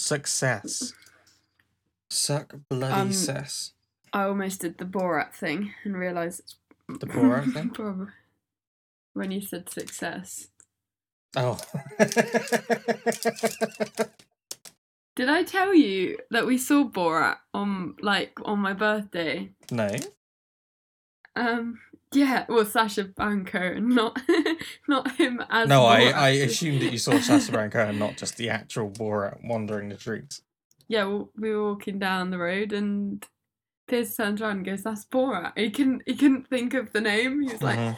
Success. Suck bloody Um, cess. I almost did the Borat thing and realised it's The Borat thing? Probably. When you said success. Oh. Did I tell you that we saw Borat on like on my birthday? no. Um yeah, well Sasha Banco, not not him as No, I, I assumed that you saw Sacha Baron Cohen, not just the actual Borat wandering the streets. Yeah, well, we were walking down the road and Piers turns around and goes, That's Borat. He couldn't he couldn't think of the name. He was like, Mhm.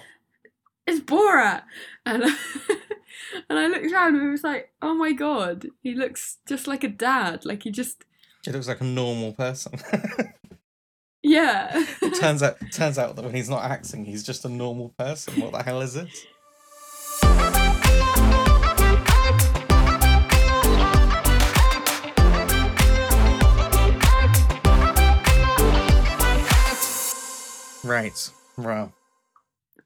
It's Borat and and I looked around and he was like, Oh my god, he looks just like a dad. Like he just He looks like a normal person. Yeah. it turns out turns out that when he's not acting, he's just a normal person. What the hell is this? Right. Well,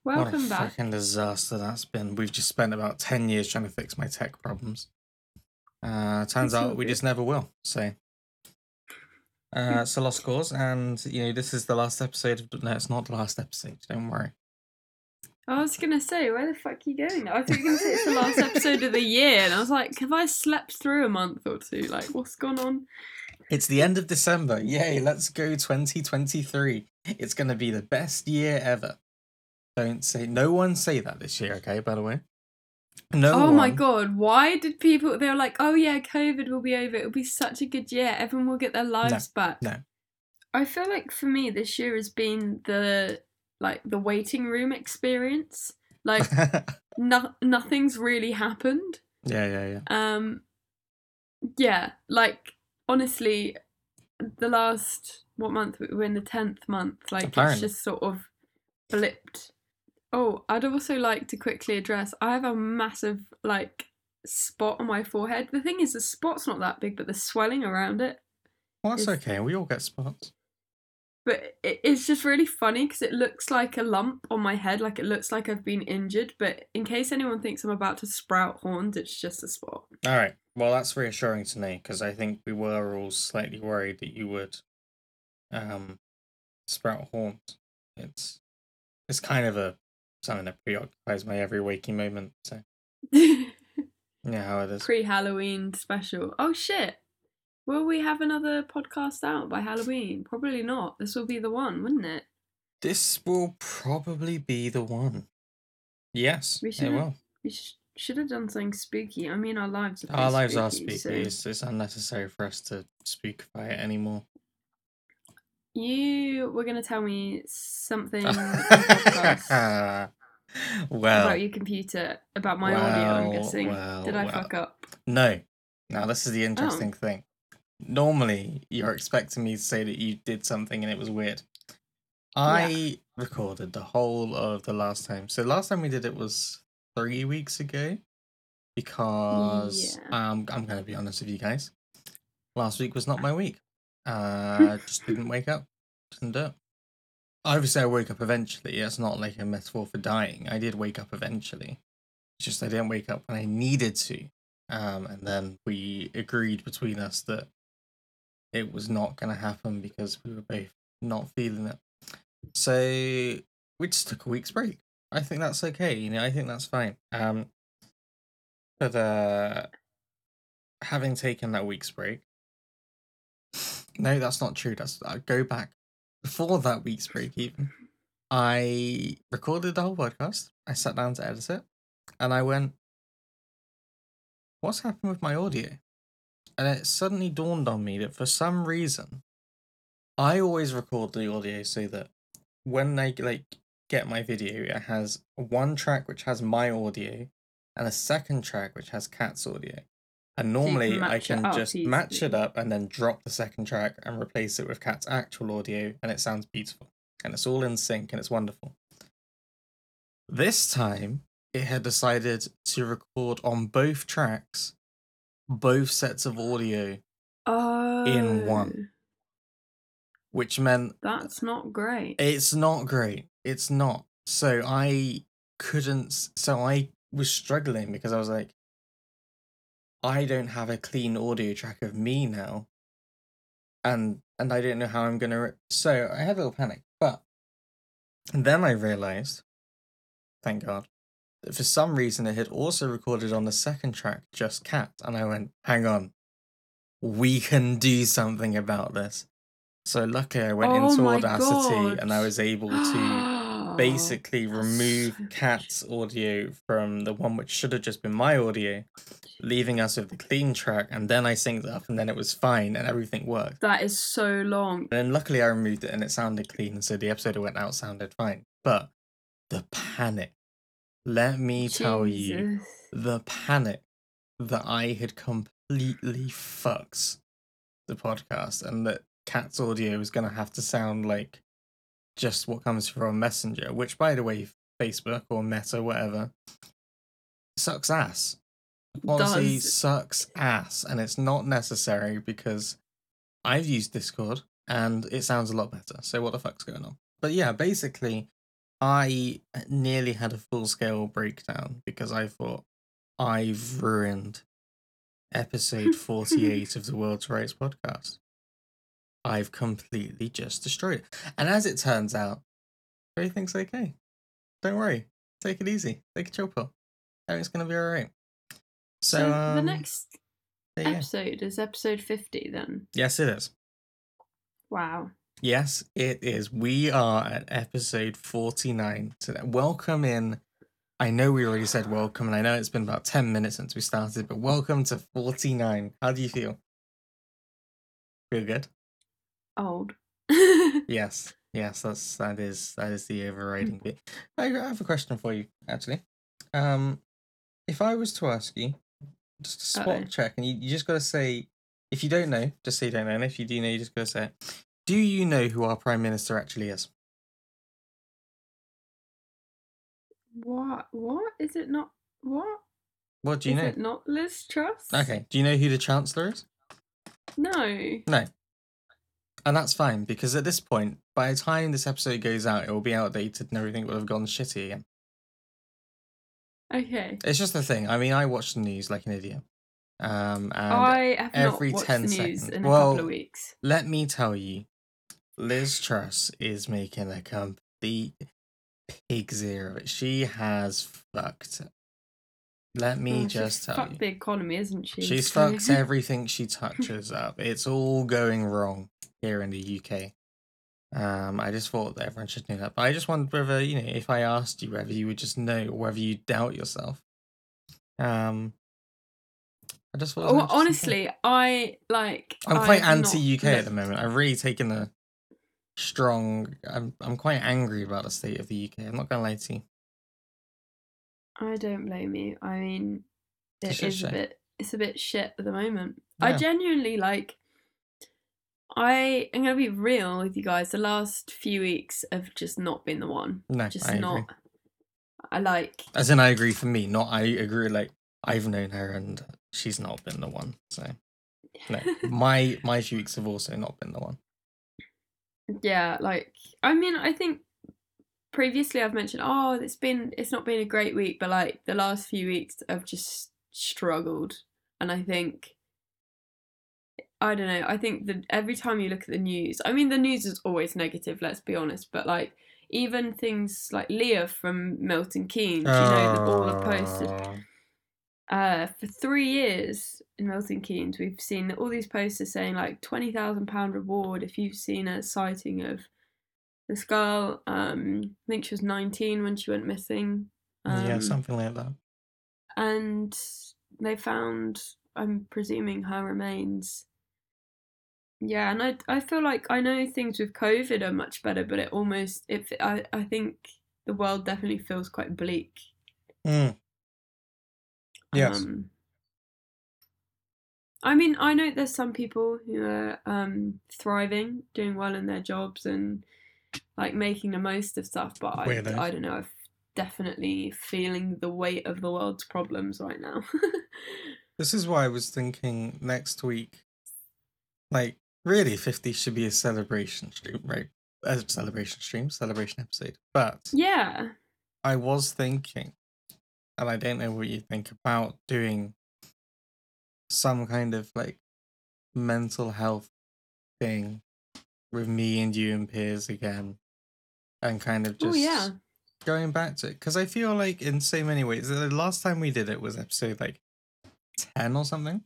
what a back. fucking disaster that's been. We've just spent about 10 years trying to fix my tech problems. Uh, turns out we just never will. So, uh, it's lost cause. And, you know, this is the last episode of. No, it's not the last episode. Don't worry. I was gonna say, where the fuck are you going? I thought you were gonna say it's the last episode of the year, and I was like, have I slept through a month or two? Like, what's gone on? It's the end of December. Yay, let's go 2023. It's going to be the best year ever. Don't say. No one say that this year, okay, by the way? No oh my god, why did people? They were like, oh yeah, COVID will be over. It'll be such a good year. Everyone will get their lives back. no. I feel like for me, this year has been the like the waiting room experience. Like, no, nothing's really happened. yeah, yeah, yeah. Um, yeah, like honestly, the last what month we're in the tenth month. Like Apparently. it's just sort of flipped. Oh, I'd also like to quickly address. I have a massive like spot on my forehead. The thing is, the spot's not that big, but the swelling around it. Well, that's It's- okay. We all get spots. But it, it's just really funny because it looks like a lump on my head, like it looks like I've been injured. But in case anyone thinks I'm about to sprout horns, it's just a spot. All right. Well, that's reassuring to me because I think we were all slightly worried that you would um sprout horns. It's it's kind of a something that preoccupies my every waking moment. So yeah, how it is. Pre Halloween special. Oh shit. Will we have another podcast out by Halloween? Probably not. This will be the one, wouldn't it? This will probably be the one. Yes, We it should will. We sh- should have done something spooky. I mean, our lives are Our lives are spooky, spooky. so- It's, it's unnecessary for us to spookify it anymore. You were going to tell me something well, about your computer, about my audio, I'm guessing. well, Did I well. fuck up? No. Now this is the Oh. interesting thing. Normally, you're expecting me to say that you did something and it was weird. I recorded the whole of the last time. So last time we did it was three weeks ago. Because um, I'm going to be honest with you guys. Last week was not my week. Uh, just didn't wake up. Didn't do it. Obviously, I woke up eventually. It's not like a metaphor for dying. I did wake up eventually. It's just I didn't wake up when I needed to. Um, and then we agreed between us that it was not going to happen because we were both not feeling it. So we just took a week's break. I think that's okay. You know, I think that's fine. Um, but uh, having taken that week's break, no, that's not true. That's I go back before that week's break. Even I recorded the whole podcast. I sat down to edit it, and I went, "What's happened with my audio?" And it suddenly dawned on me that for some reason, I always record the audio so that when I like get my video, it has one track which has my audio and a second track which has Cat's audio. And normally I can just match it up and then drop the second track and replace it with Cat's actual audio, and it sounds beautiful. And it's all in sync and it's wonderful. This time, it had decided to record on both tracks both sets of audio, Oh. in one. which meant That's not great. It's not great. It's not. So I couldn't. So I was struggling because I was like, I don't have a clean audio track of me now, and and I don't know how I'm gonna. Re- so I had a little panic, but then I realized, thank God, that for some reason it had also recorded on the second track just cat, and I went, hang on, we can do something about this. So luckily, I went Oh into Audacity and I was able to Oh, basically that's remove so Cat's audio from the one which should have just been my audio, leaving us with the clean track, and then I synced up, and then it was fine, and everything worked. That is so long. And then luckily, I removed it, and it sounded clean, so the episode that went out sounded fine. But the panic, let me tell you, the panic that I had completely fucks the podcast, and that Cat's audio was going to have to sound like just what comes from Messenger, which, by the way, Facebook or Meta, whatever, sucks ass. Policy Does. sucks ass, and it's not necessary because I've used Discord and it sounds a lot better. So what the fuck's going on? But yeah, basically, I nearly had a full scale breakdown because I thought I've ruined episode 48 of the World's Rights podcast. I've completely just destroyed it. And as it turns out, everything's okay. Don't worry. Take it easy. Take a chill pill. Everything's going to be alright. So, So, the um, next there you episode is episode 50 then. Yes, it is. Wow. Yes, it is. We are at episode 49 today. Welcome in. I know we already said welcome, and I know it's been about 10 minutes since we started, but welcome to 49. How do you feel? Feel good? Old. Yes. Yes, that's that is that is the overriding bit. I I have a question for you, actually. Um if I was to ask you just a spot Uh-oh. check and you, you just gotta say if you don't know, just say you don't know, and if you do know, you just gotta say it. Do you know who our Prime Minister actually is? what? What? Is it not? What? What do you Is know? it not Liz Truss? Okay. Do you know who the Chancellor is? No. No. And that's fine because at this point, by the time this episode goes out, it will be outdated and everything will have gone shitty again. Okay. It's just the thing. I mean, I watch the news like an idiot. Um, and I have every not watched 10 the news seconds- in a well, couple of weeks. let me tell you, Liz Truss is making a complete pig zero of it. She has fucked. Let me Oh, just tell fucked you. the economy, isn't she? She's fucked everything she touches up. It's all going wrong here in the UK. Um, I just thought that everyone should know that. But I just wondered whether, you know, if I asked you whether you would just know or whether you doubt yourself. Um I just thought it was an Oh, honestly, I like. I'm quite anti UK at the moment. I've really taken a strong I'm I'm quite angry about the state of the UK. I'm not gonna lie to you. I don't blame you. I mean, It's it shit is a bit. It's a bit shit at the moment. I genuinely like. I am gonna be real with you guys. The last few weeks have just not been the one. No, Just I agree. not. I like. As in I agree for me, not I agree like I've known her and she's not been the one. So no. my my few weeks have also not been the one. yeah, like I mean, I think previously I've mentioned, oh, it's been it's not been a great week, but like the last few weeks I've just struggled, and I think I don't know. I think that every time you look at the news, I mean, the news is always negative. Let's be honest, but like even things like Leah from Milton Keynes, you know, that all are posted uh, for three years in Milton Keynes, we've seen all these posters saying like twenty thousand pound reward if you've seen a sighting of this girl. Um, I think she was nineteen when she went missing. Um, yeah, something like that. and they found, I'm presuming, her remains. Yeah, and I I feel like I know things with COVID are much better, but it almost it I I think the world definitely feels quite bleak. Mm. Yes. Um, I mean, I know there's some people who are um, thriving, doing well in their jobs, and like making the most of stuff. But I, I don't know. I'm definitely feeling the weight of the world's problems right now. This is why I was thinking next week, like, really, 50 should be a celebration stream, right? A celebration stream, celebration episode. But yeah, I was thinking, and I don't know what you think about doing some kind of like mental health thing with me and you and Piers again, and kind of Oh just yeah. going back to it because I feel like in so many ways the last time we did it was episode like ten or something.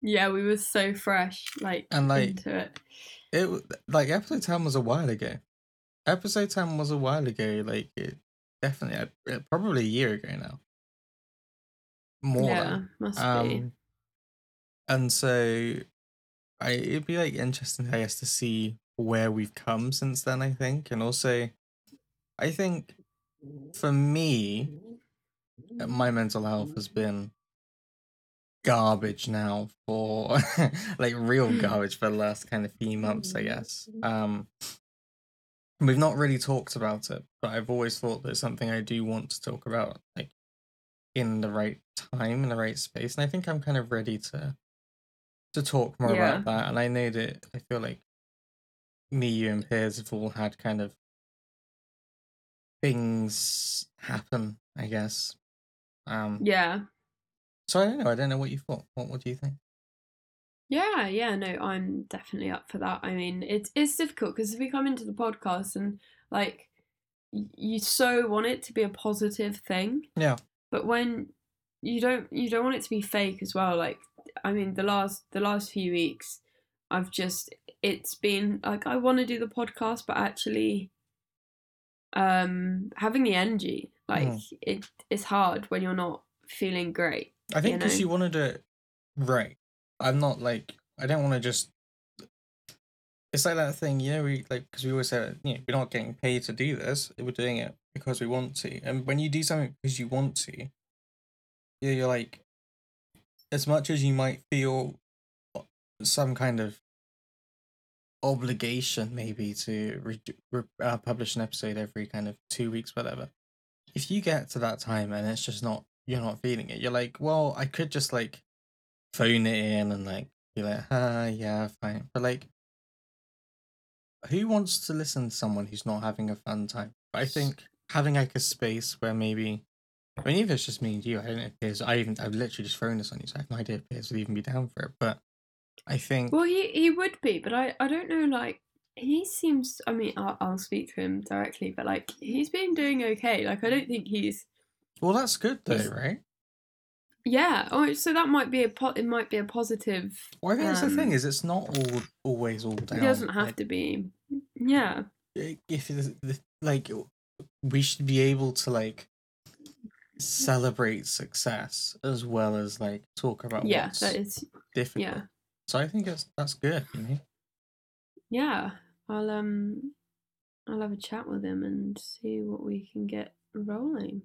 Yeah, we were so fresh, like, And, like, into it. It like episode ten was a while ago. Episode ten was a while ago. Like it definitely uh, probably a year ago now. More yeah, than. must be. Um, and so, I it'd be like interesting, I guess, to see where we've come since then. I think, and also, I think for me, my mental health has been garbage now for like real garbage for the last kind of few months, I guess. Um, we've not really talked about it, but I've always thought that it's something I do want to talk about, like in the right time, in the right space, and I think I'm kind of ready to to talk more Yeah. about that. And I know that I feel like me, you, and Piers have all had kind of things happen, I guess. Um, Yeah. so I don't know. I don't know what you thought. What What do you think? Yeah, yeah, no, I'm definitely up for that. I mean, it's it's difficult because if we come into the podcast and like you so want it to be a positive thing, Yeah. but when you don't you don't want it to be fake as well. Like I mean, the last the last few weeks, I've just it's been like I want to do the podcast, but actually, um, having the energy like it it's hard when you're not feeling great. I think you because know? you want to do it right. I'm not like I don't want to just. It's like that thing, you know. We like because we always say, you know, we're not getting paid to do this. We're doing it because we want to. And when you do something because you want to, yeah, you're like, as much as you might feel some kind of obligation, maybe to re- re- uh, publish an episode every kind of two weeks, whatever. If you get to that time and it's just not, you're not feeling it. You're like, well, I could just like phone it in and like be like, ah, yeah, fine. But like, who wants to listen to someone who's not having a fun time? But I think having like a space where maybe, I mean, if it's just me and you, I don't know if Piers, I even, I've literally just thrown this on you, so I have no idea if Piers would even be down for it. But I think, Well, he he would be, but I I don't know. Like he seems. I mean, I'll, I'll speak to him directly, but like he's been doing okay. Like I don't think he's. well, that's good though, right? Yeah. Oh, so that might be a po- it might be a positive. Well, I think that's the thing Um, is it's not all always all down. It doesn't have like, to be. Yeah. If like we should be able to like celebrate success as well as like talk about Yeah. what's That is. difficult. Yeah. So I think that's that's good. You know. Yeah. I'll um. I'll have a chat with him and see what we can get rolling.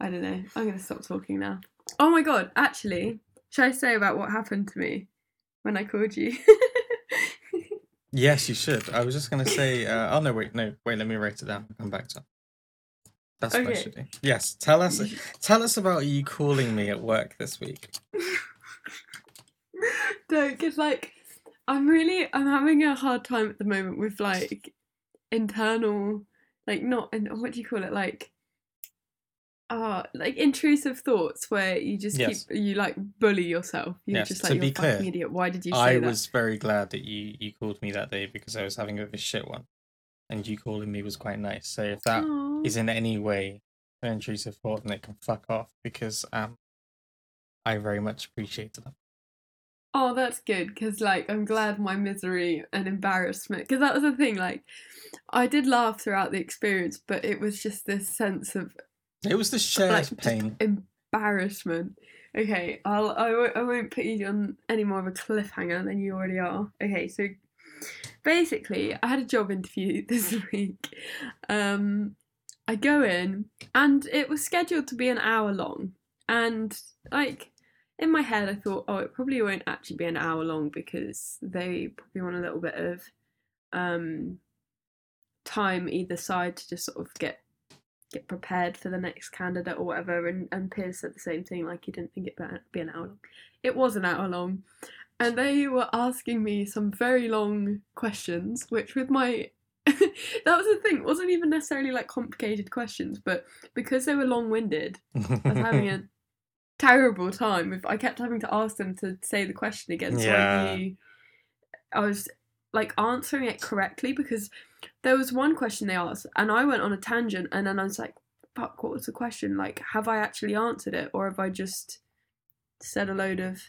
I don't know. I'm gonna stop talking now. Oh my god! Actually, should I say about what happened to me when I called you? Yes, you should. I was just gonna say. Uh, oh no, wait, no, wait. Let me write it down. I'll come back to. it. That's what I should do. Yes, tell us. Tell us about you calling me at work this week. no, because like I'm really I'm having a hard time at the moment with like internal, like not and what do you call it like. Uh, like intrusive thoughts where you just Yes. keep you like bully yourself. You're Yes, just to like be you're a fucking clear, idiot. Why did you say I that? was very glad that you you called me that day because I was having a bit of a shit one, and you calling me was quite nice. So if that Aw. is in any way an intrusive thought, then it can fuck off because um, I very much appreciated that. Oh, that's good because, like, I'm glad my misery and embarrassment. Because that was the thing. Like, I did laugh throughout the experience, but it was just this sense of It was the shared like pain. embarrassment. Okay, I'll I won't, won't put you on any more of a cliffhanger than you already are. Okay, so basically, I had a job interview this week. Um, I go in, and it was scheduled to be an hour long, and like in my head, I thought, oh, it probably won't actually be an hour long because they probably want a little bit of um time either side to just sort of get get prepared for the next candidate or whatever. And and Piers said the same thing, like he didn't think it'd be an hour long. It was an hour long, and they were asking me some very long questions, which with my that was the thing. It wasn't even necessarily like complicated questions, but because they were long winded, I was having a terrible time. If I kept having to ask them to say the question again, so Yeah. I knew I was like answering it correctly because there was one question they asked and I went on a tangent and then I was like, fuck, what was the question? Like, have I actually answered it or have I just said a load of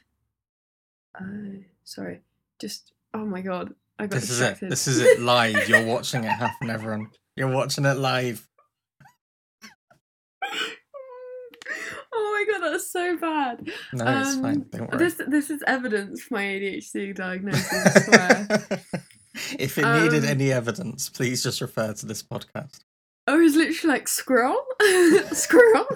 uh sorry. Just oh my god. I got This is it. This is it live. You're watching it happen, everyone. You're watching it live. Oh my god, that's so bad. No, it's Um, fine. Don't worry. This this is evidence for my ADHD diagnosis. I swear. if it needed Um, any evidence, please just refer to this podcast. I was literally like scroll, scroll.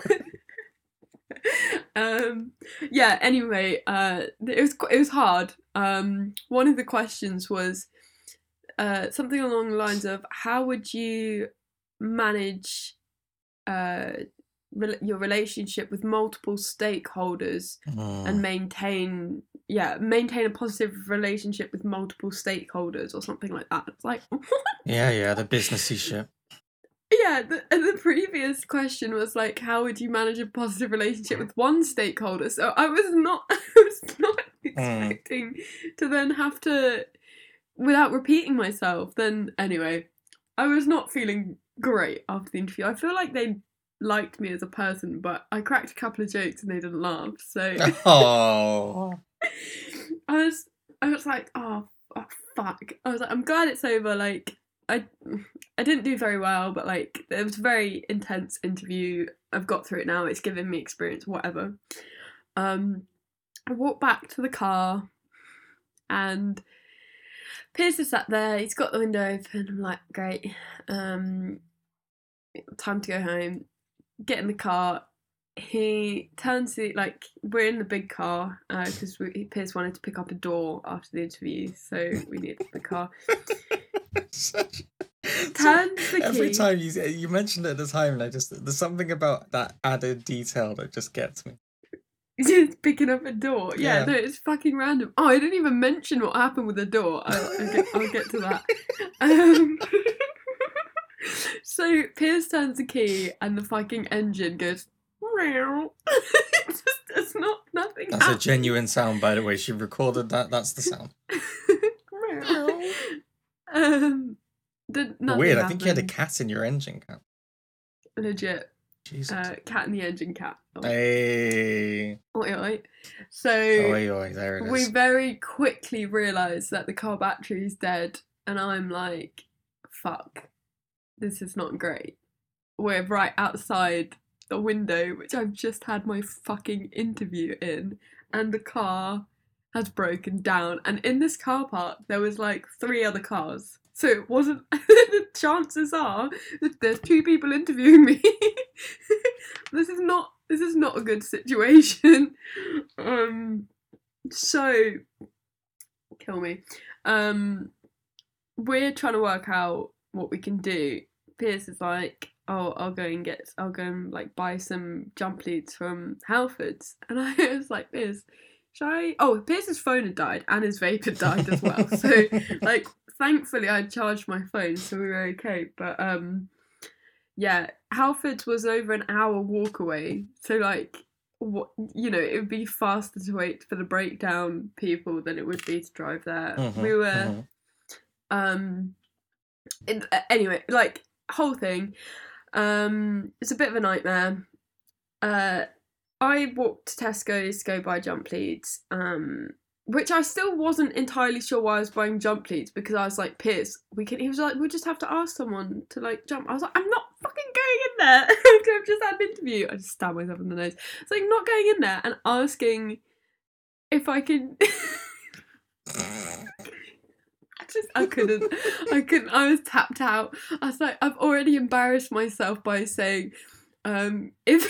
um, yeah. Anyway, uh, it was it was hard. Um, one of the questions was uh something along the lines of how would you manage uh rel- your relationship with multiple stakeholders Mm. and maintain yeah maintain a positive relationship with multiple stakeholders or something like that. It's like Yeah, yeah, the businessy shit. yeah the, the previous question was like how would you manage a positive relationship with one stakeholder? So i was not i was not expecting to then have to without repeating myself then anyway i was not feeling great after the interview. I feel like they liked me as a person but i cracked a couple of jokes and they didn't laugh so Oh, I was I was like, oh, oh fuck. I was like, I'm glad it's over. Like I I didn't do very well, but like it was a very intense interview. I've got through it now. It's given me experience, whatever. Um I walked back to the car and Piers is sat there, he's got the window open. I'm like, great. Um time to go home. Get in the car. He turns the like we're in the big car because we Piers wanted to pick up a door after the interview, so we needed the car. Such- Turns the key. Every time you you mentioned it at the time, and I just there's something about that added detail that just gets me. Just picking up a door. Yeah, Yeah. no, it's fucking random. Oh, I didn't even mention what happened with the door. I'll, I'll, get, I'll get to that. Um, so Piers turns the key and the fucking engine goes. Meow. it just does not nothing. That's a genuine sound, by the way. She recorded that. That's the sound. um, the, Weird. I think you had a cat in your engine cat. legit Jesus. uh, cat in the engine cat. Oh, hey. oi, oi. So Oi, oi, there it is. we very quickly realise that the car battery is dead, and I'm like, fuck, this is not great. We're right outside the window, which I've just had my fucking interview in, and the car has broken down. And in this car park, there was like three other cars. So it wasn't. the chances are that there's two people interviewing me. this is not. This is not a good situation. Um. So, kill me. Um, we're trying to work out what we can do. Piers is like, oh, I'll go and get, I'll go and like buy some jump leads from Halfords, and I was like, Piers, should I? Oh, Piers's phone had died and his vape had died as well. So, like, thankfully, I charged my phone, so we were okay. But um, yeah, Halfords was over an hour walk away, so like what you know, it would be faster to wait for the breakdown people than it would be to drive there. Mhm, We were mhm. um it, anyway, like whole thing. Um it's a bit of a nightmare. Uh I walked to Tesco's to go buy jump leads. Um which I still wasn't entirely sure why I was buying jump leads because I was like, Piers, we can he was like, we'll just have to ask someone to like jump. I was like, I'm not fucking going in there. I've just had an interview. I just stabbed myself in the nose. It's like not going in there and asking if I can just I couldn't I couldn't I was tapped out. I was like I've already embarrassed myself by saying um if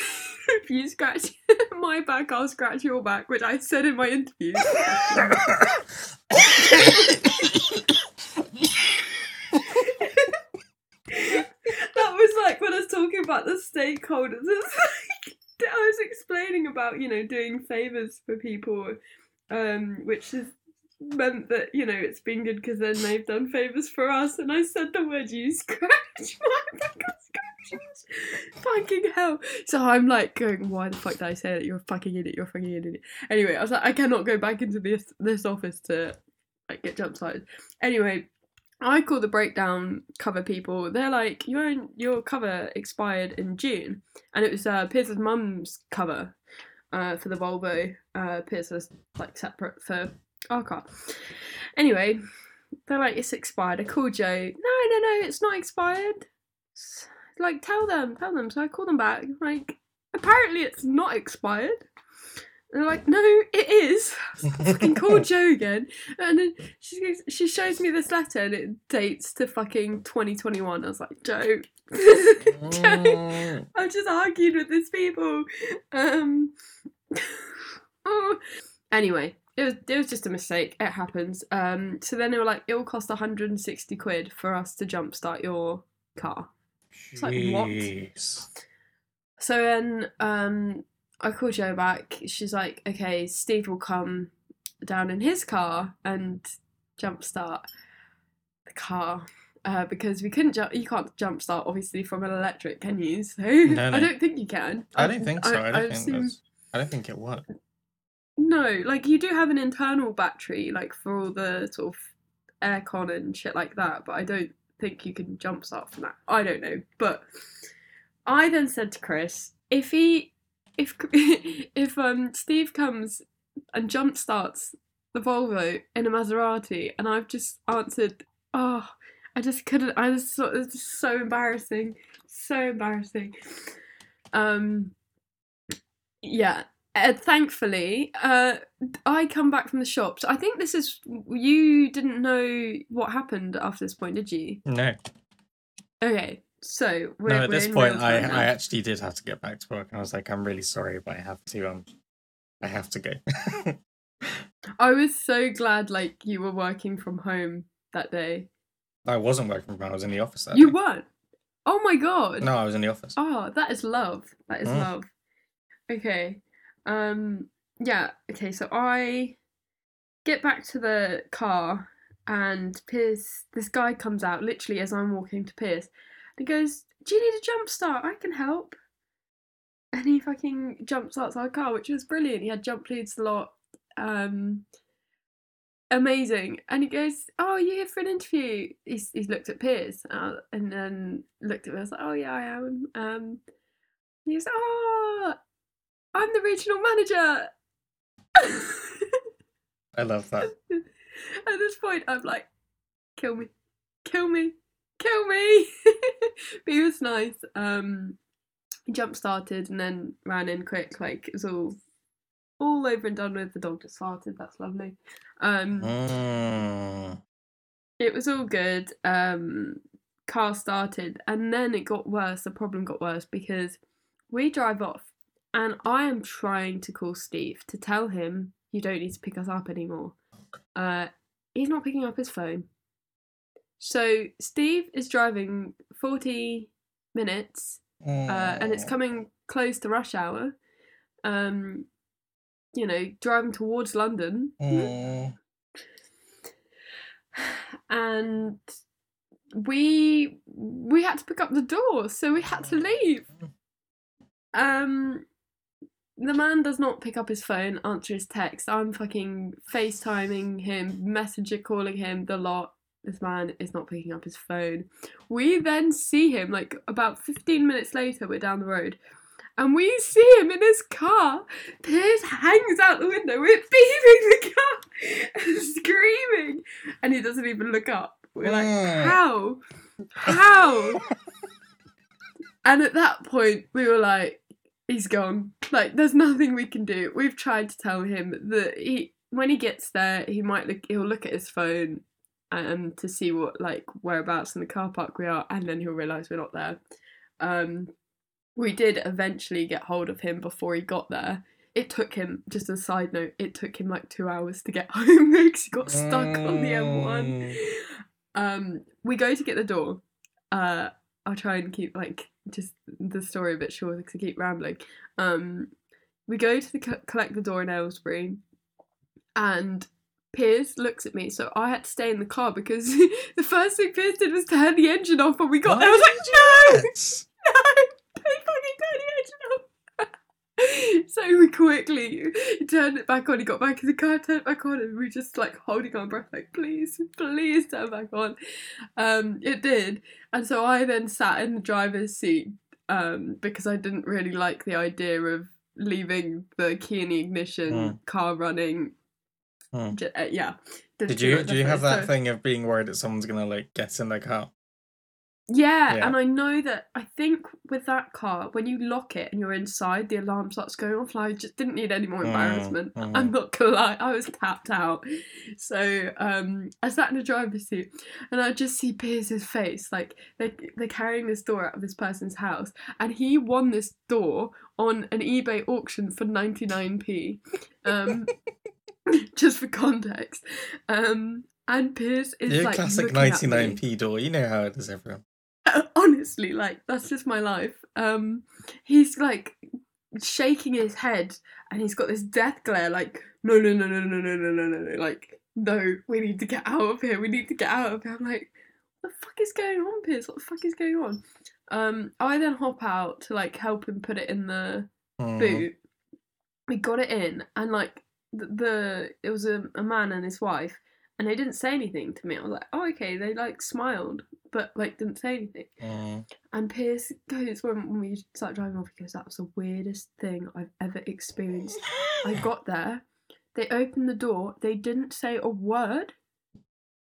if you scratch my back I'll scratch your back which I said in my interview. that was like when I was talking about the stakeholders. Like I was explaining about you know doing favors for people, um, which has meant that you know it's been good because then they've done favors for us. And I said the word you scratch my back, fucking hell. So I'm like going, why the fuck did I say that? You're a fucking idiot. You're a fucking idiot. Anyway, I was like, I cannot go back into this this office to like get jump started. Anyway, I call the breakdown cover people. They're like, your your cover expired in June, and it was uh, Piers's mum's cover uh, for the Volvo. Uh, Piers was like separate for our car. Anyway, they're like, it's expired. I called Joe. No, no, no, it's not expired. Like, tell them, tell them. So I call them back. Like, apparently it's not expired. And they're like, no, it is. fucking call Joe again. And then she goes, she shows me this letter and it dates to fucking 2021. I was like, Joe, Joe. I've just argued with these people. Um, oh. Anyway, it was it was just a mistake. It happens. Um, so then they were like, it will cost 160 quid for us to jumpstart your car. It's like, what? So then um, I called Joe back. She's like, okay, Steve will come down in his car and jumpstart the car. Uh, because we couldn't jump, you can't jumpstart obviously from an electric, can you? So no. I don't think you can. I don't think so. I, don't I've think that's- I don't think it worked. No, like you do have an internal battery, like for all the sort of aircon and shit like that, but I don't think you can jumpstart from that. I don't know, but I then said to Chris, if he, if if um Steve comes and jumpstarts the Volvo in a Maserati, and I've just answered, oh, I just couldn't. I just thought it was just so embarrassing, so embarrassing. Um, yeah, uh, thankfully, uh, I come back from the shops. I think this is you didn't know what happened after this point, did you? No, Okay, so we're, no. At this point, I. I actually did have to get back to work, and I was like, I'm really sorry, but I have to. Um, I have to go. I was so glad, like you were working from home that day. I wasn't working from home. I was in the office. That You day. weren't. Oh my god. No, I was in the office. Oh, that is love. That is Mm. love. Okay. Um yeah, okay, so I get back to the car and Piers this guy comes out literally as I'm walking to Piers. And he goes, Do you need a jump start? I can help. And he fucking jump starts our car, which was brilliant. He had jump leads a lot. Um amazing. And he goes, Oh, you here for an interview? He's, he's looked at Piers uh, and then looked at me. I was like, Oh, yeah, I am. Um, he goes, Oh, I'm the regional manager. I love that. at this point, I'm like, Kill me, kill me, kill me. but he was nice. Um, he jump started and then ran in quick. Like, it was all. All over and done with. The dog just farted. That's lovely. Um, Mm. it was all good. Um, car started, and then it got worse. The problem got worse because we drive off, and I am trying to call Steve to tell him you don't need to pick us up anymore. Uh, he's not picking up his phone. So Steve is driving forty minutes, uh, and it's coming close to rush hour. Um, you know, driving towards London Mm. and we we had to pick up the door so we had to leave um the man does not pick up his phone answer his text i'm fucking facetiming him messenger calling him the lot this man is not picking up his phone we then see him like about 15 minutes later we're down the road and we see him in his car. Piers hangs out the window. We're beaming the car and screaming. And he doesn't even look up. We're like, Mm. how? How? and at that point, we were like, he's gone. Like, there's nothing we can do. We've tried to tell him that he, when he gets there, he might look. He'll look at his phone, um, to see what like whereabouts in the car park we are, and then he'll realise we're not there. Um, we did eventually get hold of him before he got there. It took him, just a side note, it took him like two hours to get home because he got stuck on the M1. Mm. Um, we go to get the door. Uh, I'll try and keep like just the story a bit short because I keep rambling. Um, we go to the co- collect the door in Aylesbury, and Piers looks at me. So I had to stay in the car because the first thing Piers did was turn the engine off when we got Why there. I was like, no, do that? no. so we quickly he turned it back on. He got back in the car, turned it back on, and we were just like holding our breath, like please, please turn back on. Um, it did, and so I then sat in the driver's seat um, because I didn't really like the idea of leaving the key in the ignition, Mm. car running. J- uh, yeah. Did you do you have that so- thing of being worried that someone's gonna like get in their car? Yeah, Yeah. and I know that I think with that car, when you lock it and you're inside, the alarm starts going off. And I just didn't need any more Mm, embarrassment. mhm. I'm not gonna lie, I was tapped out. So um, I sat in the driver's seat, and I just see Piers's face. Like they they're carrying this door out of this person's house, and he won this door on an eBay auction for 99p. Um, just for context. Um, and Piers is Your like classic looking at me. 99p door. You know how it is, everyone. honestly like that's just my life. Um he's like shaking his head and he's got this death glare like no no no no no no no no no no like no we need to get out of here. We need to get out of here. I'm like what the fuck is going on Piers? what the fuck is going on? Um i then hop out to like help him put it in the Mm. boot. We got it in and like the, the it was a, a man and his wife and they didn't say anything to me. I was like oh okay. They like smiled but like didn't say anything Mm. and Piers goes when, when we start driving off, he goes, That was the weirdest thing I've ever experienced. I got there, they opened the door, they didn't say a word.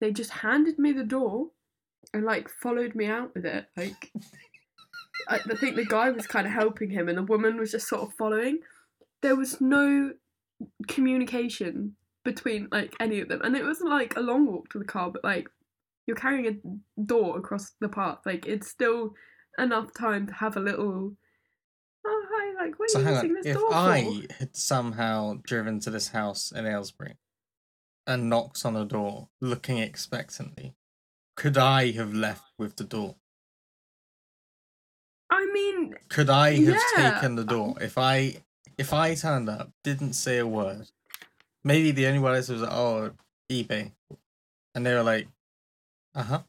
They just handed me the door and like followed me out with it. Like I, I think the guy was kind of helping him and the woman was just sort of following. There was no communication between like any of them. And it wasn't like a long walk to the car, but like you're carrying a door across the park. Like it's still enough time to have a little. Oh hi, like what So are you using on. this If door I for? had somehow driven to this house in Aylesbury and knocked on the door, looking expectantly, could I have left with the door? I mean, Could I have Yeah. taken the door um if I if I turned up, didn't say a word? Maybe the only word I said was oh eBay, and they were like, uh huh.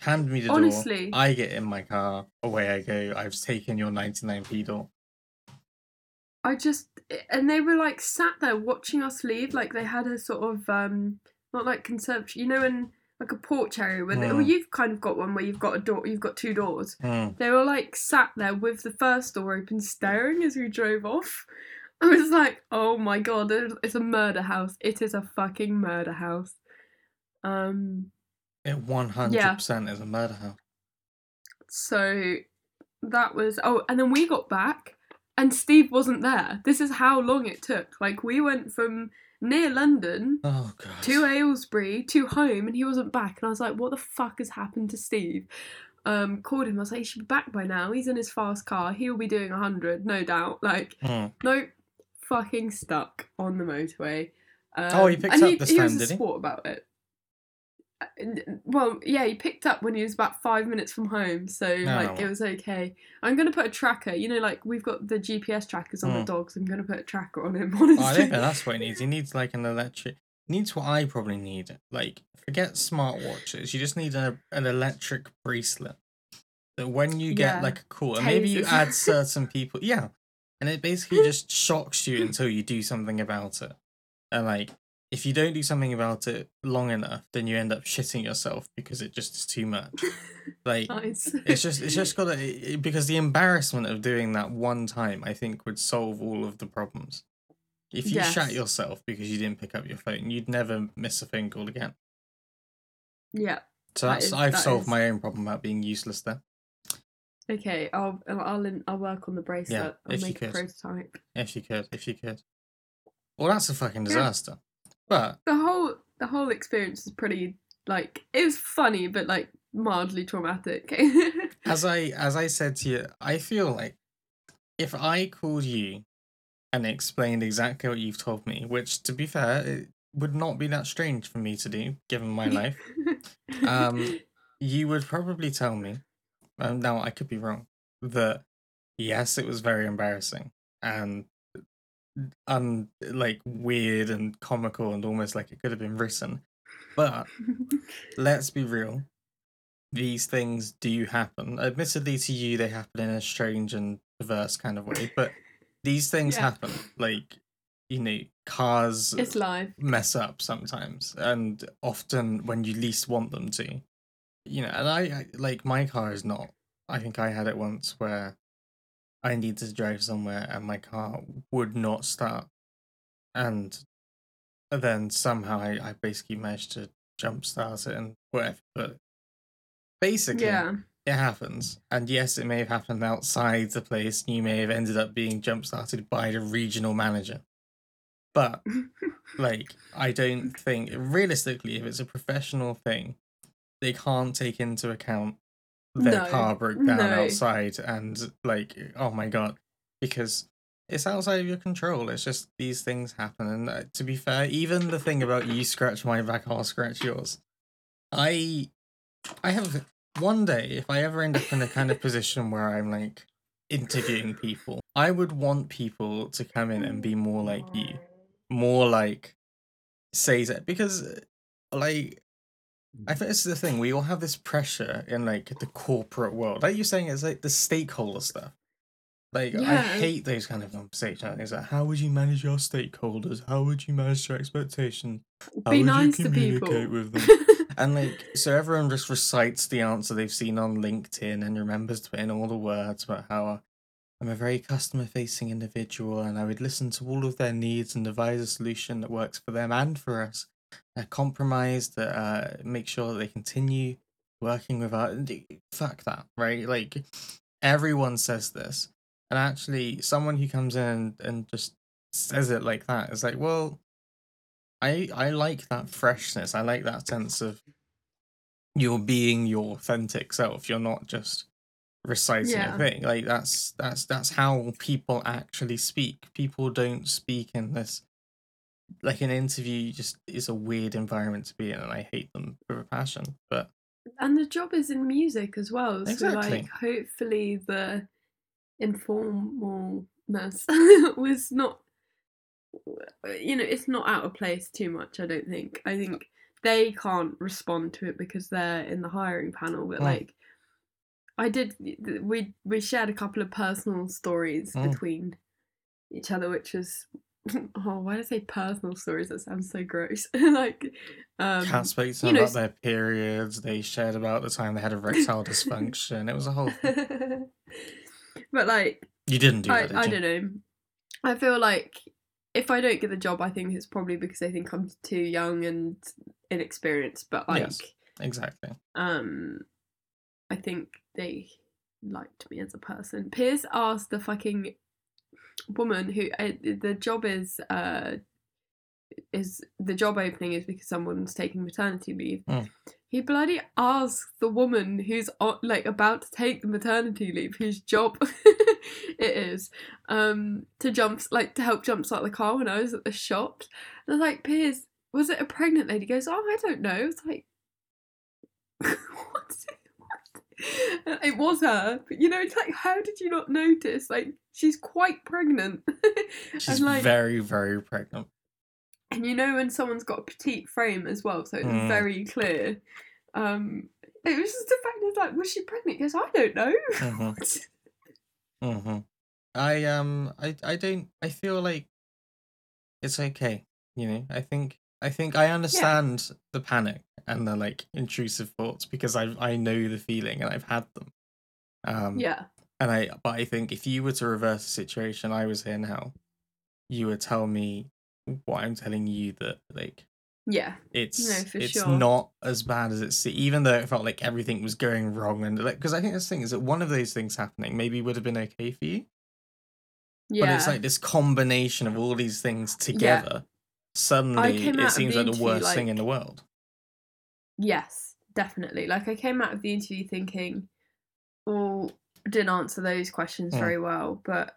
Hand me the Honestly. door. I get in my car. Away I go. I've taken your ninety nine p door. I just and they were like sat there watching us leave. Like they had a sort of um not like conservatory, you know, in like a porch area where they, well, Mm. you've kind of got one where you've got a door, you've got two doors. Hmm. They were like sat there with the first door open, staring as we drove off. I was like, oh my god, it- it's a murder house. It is a fucking murder house. Um, It one hundred percent is a murder house. so that was oh, and then we got back, and Steve wasn't there. This is how long it took. Like we went from near London Oh to Aylesbury to home and he wasn't back. And I was like what the fuck has happened to Steve? Um called him. I was like he should be back by now. He's in his fast car. He'll be doing 100 no doubt. Like Hmm. nope. Fucking stuck on the motorway. Um, Oh, he picked up he, this he time, was did he? sport about it well yeah he picked up when he was about five minutes from home so like well. it was okay i'm gonna put a tracker you know like we've got the gps trackers on the Hmm. dogs i'm gonna put a tracker on him Oh, I honestly think that's what he needs. He needs like an electric. Needs what I probably need. Like, forget smartwatches. You just need a, an electric bracelet. That when you get Yeah. like a call, and maybe you add certain people, yeah, and it basically just shocks you until you do something about it. And like, if you don't do something about it long enough, then you end up shitting yourself because it just is too much. Like, nice it's just it's just got to because the embarrassment of doing that one time i think would solve all of the problems if you shat yourself because you didn't pick up your phone you'd never miss a phone call again yeah so That that's is- i've that solved is- my own problem about being useless there Okay, I'll I'll I'll, work on the bracelet. I'll if you make a could. prototype. if you could if you could well that's a fucking Yeah. disaster but The whole the whole experience is pretty like it was funny, but like mildly traumatic. as i as i said to you i feel like if i called you and explained exactly what you've told me which to be fair it would not be that strange for me to do given my life um, you would probably tell me, um, now I could be wrong, that yes, it was very embarrassing and un like weird and comical and almost like it could have been written. But let's be real, these things do happen. Admittedly, to you, they happen in a strange and perverse kind of way, but these things Yeah. happen. Like, you know, cars It's live. mess up sometimes, and often when you least want them to. You know, and I, I like my car is not. I think I had it once where I need to drive somewhere and my car would not start, and then somehow I, I basically managed to jump start it and whatever. But basically, Yeah. it happens. And yes, it may have happened outside the place. and You may have ended up being jump started by the regional manager. But like, I don't think realistically, if it's a professional thing, they can't take into account their No, car broke down no. outside and like, oh my god, because it's outside of your control. It's just these things happen. And uh, to be fair, even the thing about you scratch my back, I'll scratch yours. I, I have one day if I ever end up in a kind of position where I'm like interviewing people, I would want people to come in and be more like you, more like say that because like I think this is the thing. We all have this pressure in like the corporate world. Like you're saying, it's like the stakeholder stuff. Like I hate those kind of conversations. It's like, how would you manage your stakeholders? How would you manage their expectations? How Be would nice you to people. communicate with them? And like, so everyone just recites the answer they've seen on LinkedIn and remembers to put in all the words about how uh, I'm a very customer facing individual and I would listen to all of their needs and devise a solution that works for them and for us. A compromise that uh, makes sure that they continue working with us. Fuck that, right? Like, everyone says this. And actually, someone who comes in and, and just says it like that is like, well, I I like that freshness. I like that sense of you're being your authentic self. You're not just reciting Yeah. a thing. Like that's that's that's how people actually speak. People don't speak in this like an interview just is a weird environment to be in and I hate them with a passion. But and the job is in music as well. So Exactly. like hopefully the informalness was not you know, it's not out of place too much, I don't think. I think they can't respond to it because they're in the hiring panel, but Mm. like I did we we shared a couple of personal stories Mm. between each other which was oh why do I say personal stories that sounds so gross like um Cat spoke to them know, about their periods. They shared about the time they had erectile dysfunction. It was a whole. but like You didn't do I, that, did I you? don't know. I feel like if I don't get the job, I think it's probably because they think I'm too young and inexperienced. But like, Yes. Exactly. um, I think they liked me as a person. Piers asked the fucking woman who uh, the job is uh is the job opening is because someone's taking maternity leave. Mm. He bloody asked the woman who's like about to take the maternity leave, whose job it is, um, to jump like to help jumpstart the car when I was at the shop. And I was like, Piers, was it a pregnant lady? He goes, Oh, I don't know. It's like what? It was her, but you know, it's like, how did you not notice? Like, she's quite pregnant, She's like, very, very pregnant. and you know when someone's got a petite frame as well, so it's Mm. very clear. Um, it was just the fact that like, was she pregnant? Goes, I don't know. Mhm. hmm I um I I don't I feel like it's okay. You know, I think I think I understand the panic and the like intrusive thoughts because I I know the feeling and I've had them. Um yeah, and I but I think if you were to reverse the situation I was here now, you would tell me what I'm telling you that like yeah, it's for it's sure. not as bad as it's even though it felt like everything was going wrong and like because I think this thing is that one of those things happening maybe would have been okay for you yeah. but it's like this combination of all these things together suddenly it seems like the worst thing in the world Yes, definitely. Like I came out of the interview thinking, well, didn't answer those questions Mm. very well, but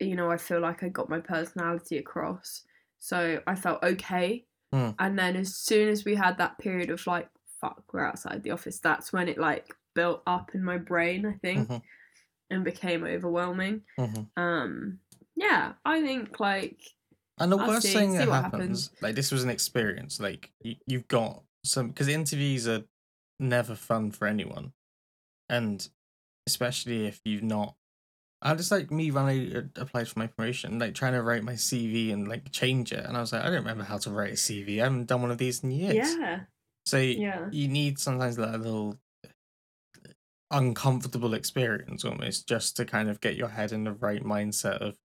you know, I feel like I got my personality across. So I felt okay. Mm. And then as soon as we had that period of like, fuck, we're outside the office, that's when it like built up in my brain, I think, Mhm, and became overwhelming. mhm. Um yeah, I think like and the I'll worst see- thing see that happens happens. like this was an experience like you, you've got some because interviews are never fun for anyone and especially if you've not I just like me when I applied for my promotion, like trying to write my CV and like change it, and I was like, I don't remember how to write a CV. I haven't done one of these in years. Yeah. So Yeah. you need sometimes like a little uncomfortable experience almost just to kind of get your head in the right mindset of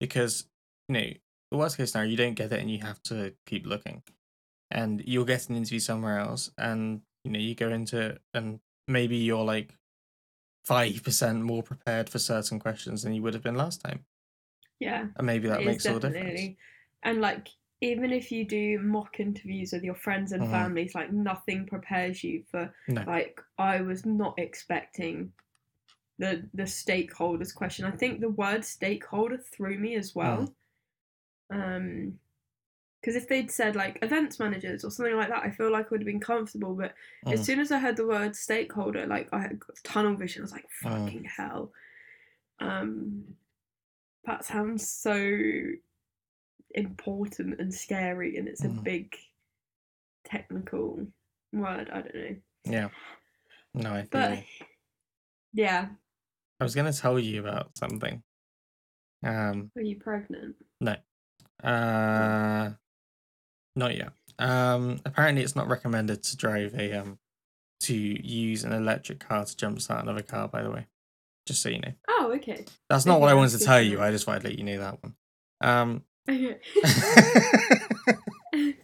because you know the worst case scenario you don't get it and you have to keep looking and you'll get an interview somewhere else and you know you go into it and maybe you're like 5% more prepared for certain questions than you would have been last time Yeah. and maybe that makes all the difference. And like, even if you do mock interviews with your friends and Mhm. families, like nothing prepares you for. no Like, I was not expecting the the stakeholders question. I think the word stakeholder threw me as well. Um, because if they'd said like events managers or something like that, I feel like I would have been comfortable. But as Mm. soon as I heard the word stakeholder, like I had tunnel vision. I was like, Mm. fucking hell. Um, that sounds so important and scary, and it's a Mm. big technical word. I don't know, yeah no i but you. yeah. i was going to tell you about something um Are you pregnant? No. Uh, not yet. Um, apparently it's not recommended to drive a um to use an electric car to jumpstart another car. By the way, just so you know, Oh, okay. that's not Okay, what I wanted to tell you. I just wanted to let you know that one. Um, Okay.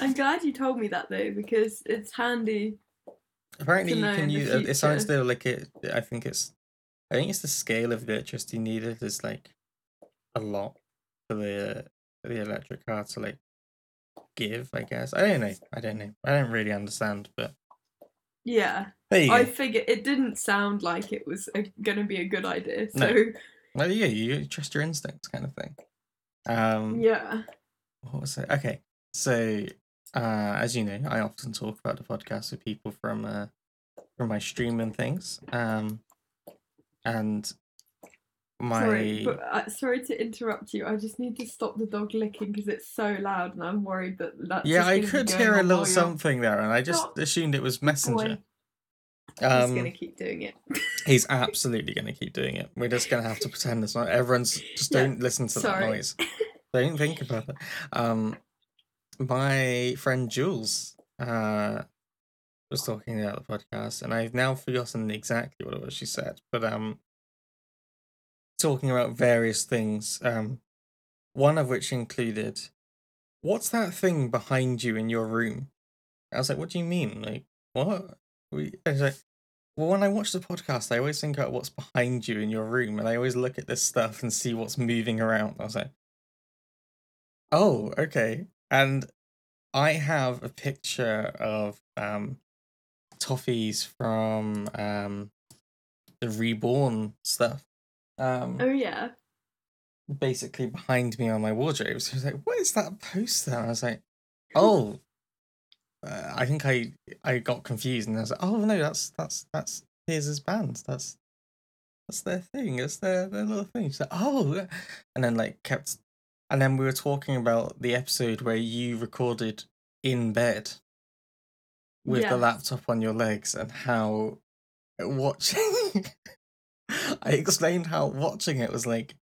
I'm glad you told me that though, because it's handy. apparently you can use. It sounds though like it. I think it's. I think it's the scale of the electricity needed is like a lot for the the electric car to like give. I guess I don't know. I don't know. I don't really understand, but Yeah, I go. figured it didn't sound like it was a, gonna be a good idea. No. So Well, yeah, you trust your instincts, kind of thing. Um, yeah, what was it? Okay, so uh, as you know, I often talk about the podcast with people from uh, from my stream and things. Um, and my sorry, but uh, sorry to interrupt you. I just need to stop the dog licking because it's so loud, and I'm worried that that's yeah, I could hear a little something there, and I just assumed it was Messenger. boy. He's Um, gonna keep doing it. he's absolutely going to keep doing it. We're just going to have to pretend it's not. Everyone's just Yeah, don't listen to sorry. that noise. Don't think about it. Um, my friend Jules uh was talking about the podcast, and I've now forgotten exactly what it was she said, but um, talking about various things. Um, one of which included, "What's that thing behind you in your room?" I was like, "What do you mean? Like what?" We like, well, when I watch the podcast, I always think about what's behind you in your room, and I always look at this stuff and see what's moving around. I was like, oh, okay. And I have a picture of um, toffees from um, the reborn stuff. Um, Oh yeah, basically behind me on my wardrobe. So I was like, "What is that poster?" And I was like, "Oh, uh, I think I I got confused." And I was like, "Oh no, that's that's that's Piers' band. That's that's their thing. It's their their little thing." She's like, "Oh," and then like kept, and then we were talking about the episode where you recorded in bed with the laptop on your legs and how watching. I explained how watching it was like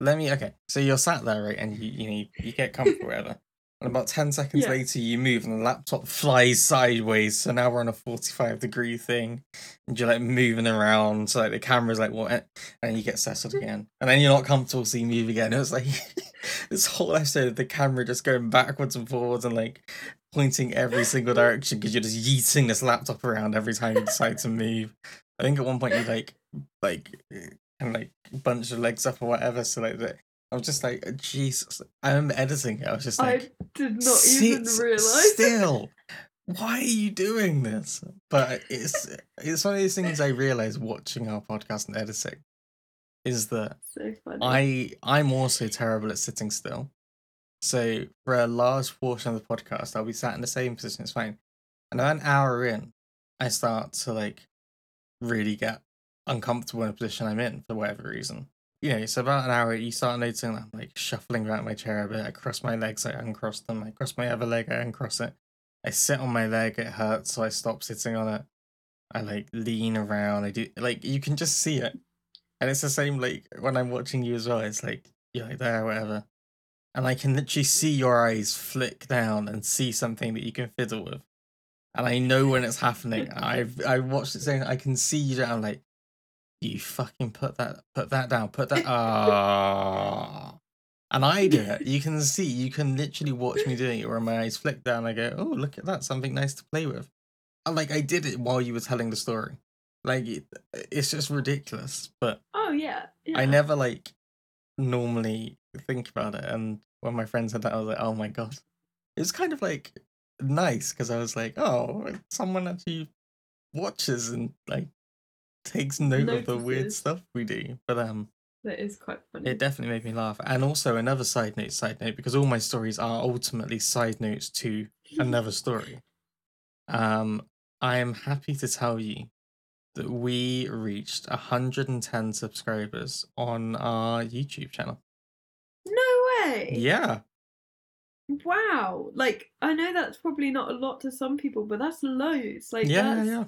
let me okay so you're sat there right and you you know you, you get comfortable whatever and about 10 seconds Yeah. later you move and the laptop flies sideways. So now we're on a 45 degree thing and you're like moving around so like the camera's like what and you get settled mm-hmm. again and then you're not comfortable so you move again. It was like this whole episode of the camera just going backwards and forwards and like pointing every single direction because you're just yeeting this laptop around every time you decide to move i think at one point you like like eh, and like bunch your legs up or whatever. So like that, I was just like, Jesus. I remember editing it. I was just like, I did not even realize. still. Why are you doing this? But it's it's one of these things I realize watching our podcast and editing is that so. I I'm also terrible at sitting still. So for a large portion of the podcast, I'll be sat in the same position. It's fine. And about an hour in, I start to like really get uncomfortable in a position I'm in for whatever reason. You know, so about an hour, you start noticing that I'm like shuffling around my chair a bit. I cross my legs, I uncross them. I cross my other leg, I uncross it. I sit on my leg, it hurts, so I stop sitting on it. I like lean around. I do like you can just see it, and it's the same like when I'm watching you as well. It's like you're like there, whatever, and I can literally see your eyes flick down and see something that you can fiddle with, and I know when it's happening. I've I watched it saying I can see you down like you fucking put that put that down, put that ah. And I do it. You can see, you can literally watch me doing it where my eyes flick down. I go, oh, look at that, something nice to play with. And like I did it while you were telling the story. Like it, it's just ridiculous. But oh yeah, yeah. I never like normally think about it. And when my friends said that, I was like, oh my god. It's kind of like nice because I was like, oh, someone actually watches and like takes note of the weird stuff we do. But um That is quite funny. it definitely made me laugh. And also another side note, side note, because all my stories are ultimately side notes to another story. Um, I am happy to tell you that we reached 110 subscribers on our YouTube channel. no way. Yeah. Wow. Like I know that's probably not a lot to some people, but that's loads. Like Yeah, yeah.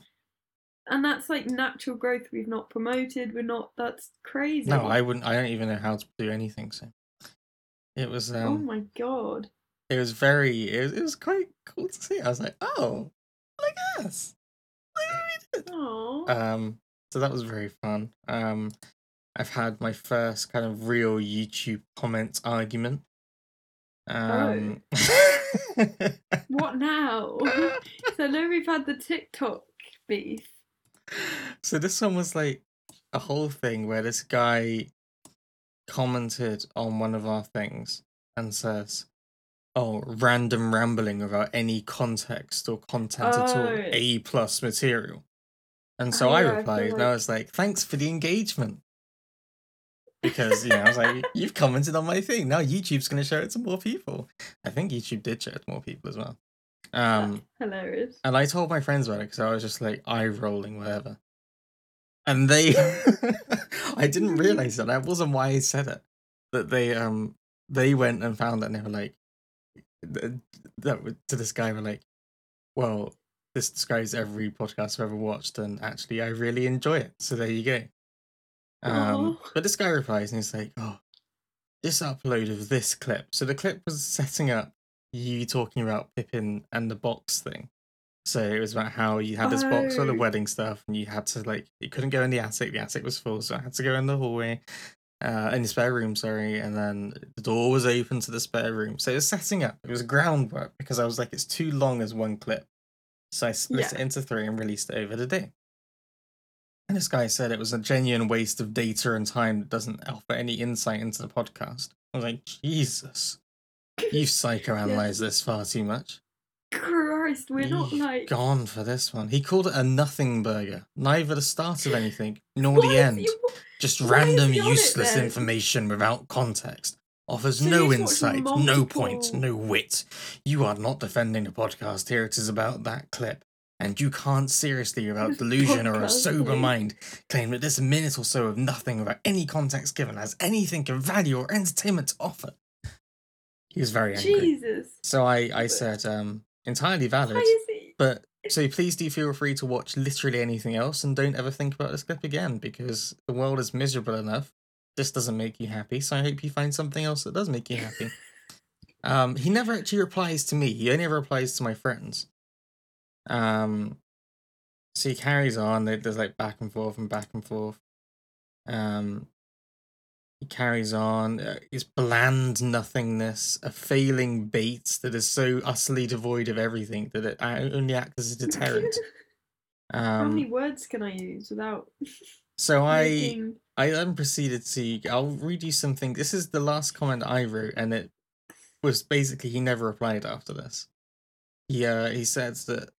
and that's like natural growth. We've not promoted. We're not. That's crazy. No, I wouldn't I don't even know how to do anything, so it was um oh my god. it was very it was, it was quite cool to see. I was like, oh, look at us. Look what we did. Oh. Um, so that was very fun. Um, I've had my first kind of real YouTube comment argument. Um, what now? so now we've had the TikTok beef. so this one was like a whole thing where this guy commented on one of our things and says, "Oh, random rambling without any context or content at all, Oh. A plus material." And so Oh, I yeah, I feel replied, and I was like, "Thanks for the engagement." Because you know, I was like, "You've commented on my thing. Now YouTube's going to show it to more people." I think YouTube did show it to more people as well. Um, That's hilarious. and I told my friends about it because I was just like eye rolling, whatever. And they, I didn't realize that that wasn't why I said it. That they, um, they went and found it and they were like, that to this guy were like, well, this describes every podcast I've ever watched, and actually, I really enjoy it. So there you go. Um, but this guy replies and he's like, oh, this upload of this clip. So the clip was setting up you talking about Pippin and the box thing. So it was about how you had this box full of Oh. wedding stuff, and you had to like you couldn't go in the attic. The attic was full, so I had to go in the hallway, uh, in the spare room. Sorry, and then the door was open to the spare room. So it was setting up. It was groundwork because I was like, it's too long as one clip, so I split Yeah. it into three and released it over the day. And this guy said it was a genuine waste of data and time that doesn't offer any insight into the podcast. I was like, Jesus, you've psychoanalyzed this far too much. Christ, we're not You've like. gone for this one. He called it a nothing burger. Neither the start of anything nor the end. you- Just why random he on it useless information without context. Offers So no insight, no point, no wit. You are not defending the podcast here. It is about that clip. And you can't seriously, without delusion or a sober mind, claim that this minute or so of nothing without any context given has anything of value or entertainment to offer. He was very angry. Jesus. So I, I said, um, entirely valid. Why is he? But so please do feel free to watch literally anything else and don't ever think about this clip again because the world is miserable enough. This doesn't make you happy, so I hope you find something else that does make you happy. um, he never actually replies to me. He only ever replies to my friends. Um, so he carries on. There's like back and forth and back and forth. Um, he carries on. Uh, his bland nothingness, a failing bait that is so utterly devoid of everything that it only acts as a deterrent. How many Um, words can I use without so I making... I then proceeded to. I'll read you something. This is the last comment I wrote, and it was basically he never replied after this. He uh, he says that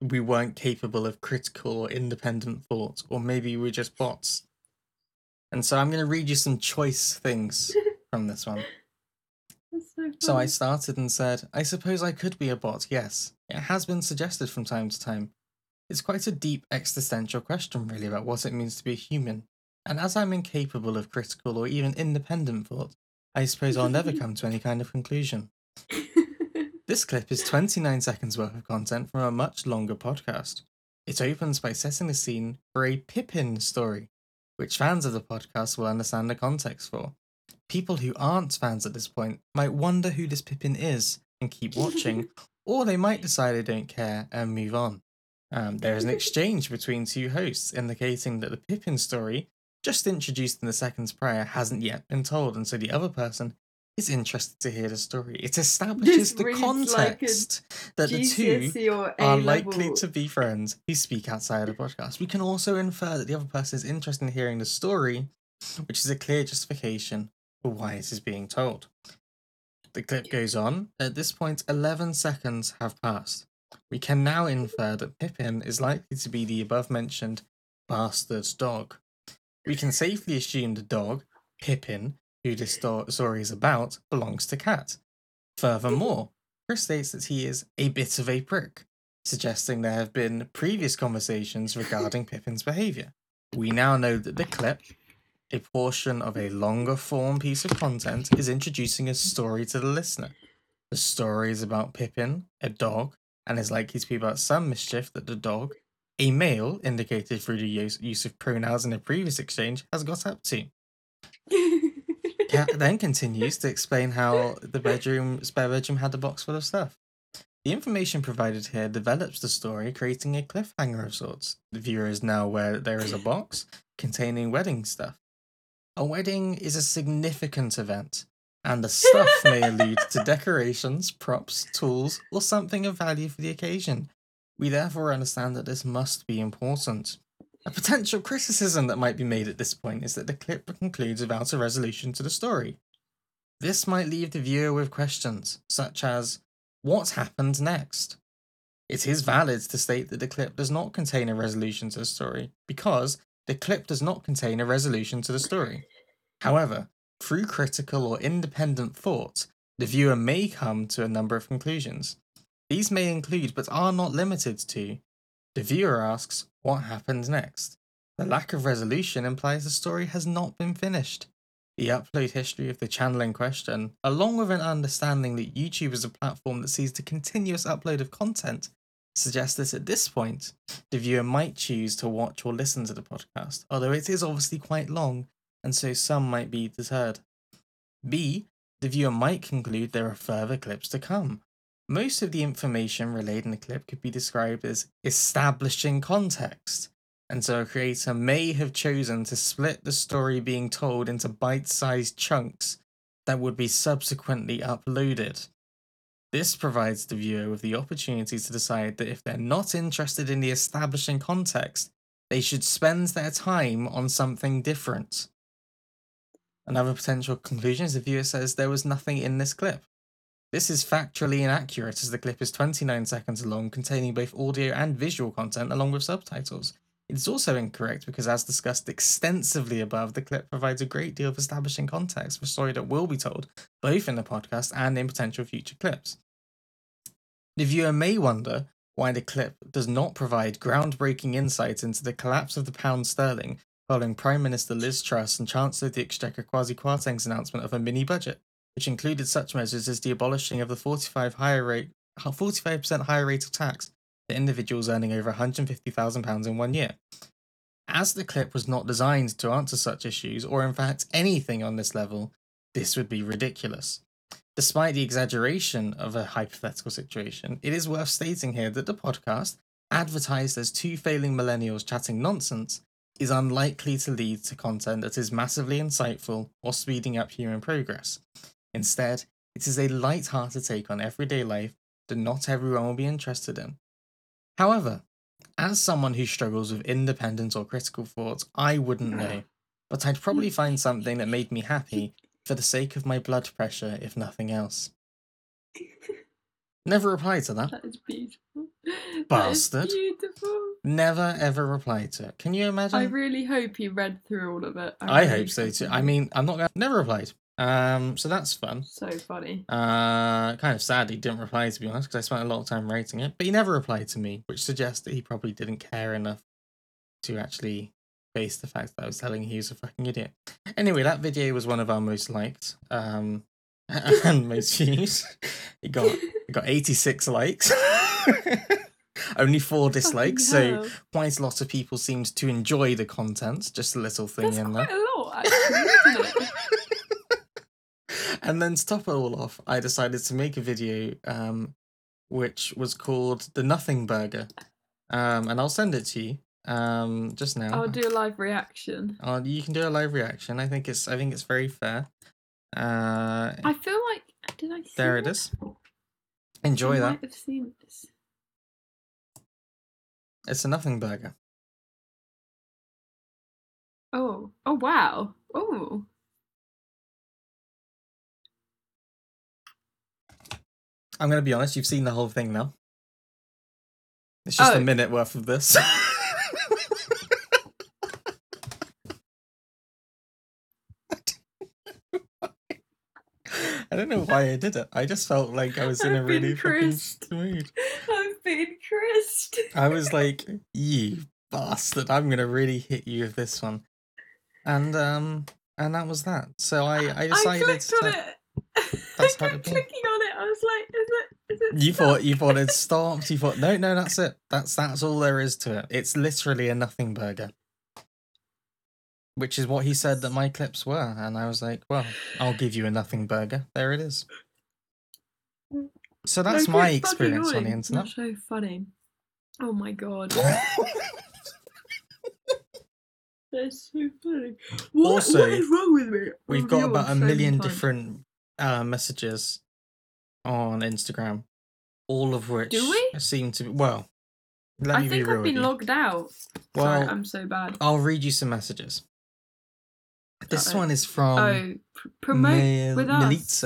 we weren't capable of critical or independent thought, or maybe we're just bots. And so I'm going to read you some choice things from this one. So, So I started and said, I suppose I could be a bot, yes. It has been suggested from time to time. It's quite a deep existential question, really, about what it means to be a human. And as I'm incapable of critical or even independent thought, I suppose I'll never come to any kind of conclusion. This clip is 29 seconds worth of content from a much longer podcast. It opens by setting the scene for a Pippin story, which fans of the podcast will understand the context for. People who aren't fans at this point might wonder who this Pippin is and keep watching, or they might decide they don't care and move on. Um, there is an exchange between two hosts indicating that the Pippin story, just introduced in the seconds prior, hasn't yet been told, and so the other person is interested to hear the story. It establishes This the reads like context that the two are likely to be friends who speak outside of the podcast. We can also infer that the other person is interested in hearing the story, which is a clear justification for why it is being told. The clip goes on. At this point, 11 seconds have passed. We can now infer that Pippin is likely to be the above mentioned bastard dog. We can safely assume the dog, Pippin, who this story is about, belongs to Cat. Furthermore, Chris states that he is a bit of a prick, suggesting there have been previous conversations regarding Pippin's behaviour. We now know that the clip, a portion of a longer form piece of content, is introducing a story to the listener. The story is about Pippin, a dog, and is likely to be about some mischief that the dog, a male indicated through the use, use of pronouns in a previous exchange, has got up to. Then continues to explain how the bedroom, spare bedroom, had a box full of stuff. The information provided here develops the story, creating a cliffhanger of sorts. The viewer is now aware that there is a box containing wedding stuff. A wedding is a significant event, and the stuff may allude to decorations, props, tools, or something of value for the occasion. We therefore understand that this must be important. A potential criticism that might be made at this point is that the clip concludes without a resolution to the story. This might leave the viewer with questions, such as what happened next? It is valid to state that the clip does not contain a resolution to the story, because the clip does not contain a resolution to the story. However, through critical or independent thought, the viewer may come to a number of conclusions. These may include, but are not limited to, the viewer asks, What happens next? The lack of resolution implies the story has not been finished. The upload history of the channel in question, along with an understanding that YouTube is a platform that sees the continuous upload of content, suggests that at this point, the viewer might choose to watch or listen to the podcast, although it is obviously quite long, and so some might be deterred. B. The viewer might conclude there are further clips to come. Most of the information relayed in the clip could be described as establishing context, and so a creator may have chosen to split the story being told into bite sized chunks that would be subsequently uploaded. This provides the viewer with the opportunity to decide that if they're not interested in the establishing context, they should spend their time on something different. Another potential conclusion is the viewer says there was nothing in this clip. This is factually inaccurate as the clip is 29 seconds long, containing both audio and visual content along with subtitles. It is also incorrect because, as discussed extensively above, the clip provides a great deal of establishing context for a story that will be told, both in the podcast and in potential future clips. The viewer may wonder why the clip does not provide groundbreaking insights into the collapse of the pound sterling following Prime Minister Liz Truss and Chancellor of the Exchequer Kwasi Kwarteng's announcement of a mini budget, which included such measures as the abolishing of the 45 higher rate, 45% higher rate of tax for individuals earning over £150,000 in one year. As the clip was not designed to answer such issues, or in fact anything on this level, this would be ridiculous. Despite the exaggeration of a hypothetical situation, it is worth stating here that the podcast, advertised as two failing millennials chatting nonsense, is unlikely to lead to content that is massively insightful or speeding up human progress. Instead, it is a light-hearted take on everyday life that not everyone will be interested in. However, as someone who struggles with independent or critical thoughts, I wouldn't know, but I'd probably find something that made me happy for the sake of my blood pressure, if nothing else. Never reply to that. That is beautiful. Bastard. Is beautiful. Never ever reply to it. Can you imagine? I really hope he read through all of it. I really hope so too. I mean, I'm not gonna never replied. Um, so that's fun. so funny. Uh, kind of sad he didn't reply to be honest, because I spent a lot of time writing it, but he never replied to me, which suggests that he probably didn't care enough to actually face the fact that I was telling he was a fucking idiot. Anyway, that video was one of our most liked, um, and most views. It got it got 86 likes. Only four dislikes, so quite a lot of people seemed to enjoy the content. Just a little thing That's in quite there. a lot, actually? and then to top it all off, I decided to make a video um, which was called the Nothing Burger, um, and I'll send it to you um, just now. I'll do a live reaction. Uh, you can do a live reaction. I think it's I think it's very fair. Uh, I feel like did I see there it that? is. Enjoy I that. might have seen this. It's a Nothing Burger. Oh, oh wow. Oh, I'm gonna be honest. You've seen the whole thing now. It's just a Oh. minute worth of this. I don't know why I did it. I just felt like I was in a I've been really fucking cursed. mood. I've been cursed. I was like, "You bastard! I'm gonna really hit you with this one," and um, and that was that. So I I I decided on to- it. That's I kept clicking on it. I was like, is it? Is it? You stuck? thought you thought it stopped. You thought no, no, that's it. That's that's all there is to it. It's literally a nothing burger, which is what he said that my clips were, and I was like, well, I'll give you a nothing burger. There it is. So that's I my experience on the internet. That's so funny. Oh my god. That's so funny. What, Also, what is wrong with me? We've oh, got about a million different uh, messages on Instagram, all of which Do we? seem to be well. Let I me be think real I've with been you. logged out. Well, Sorry, I'm so bad. I'll read you some messages. This Uh-oh. one is from oh, pr- promote Mil- with us.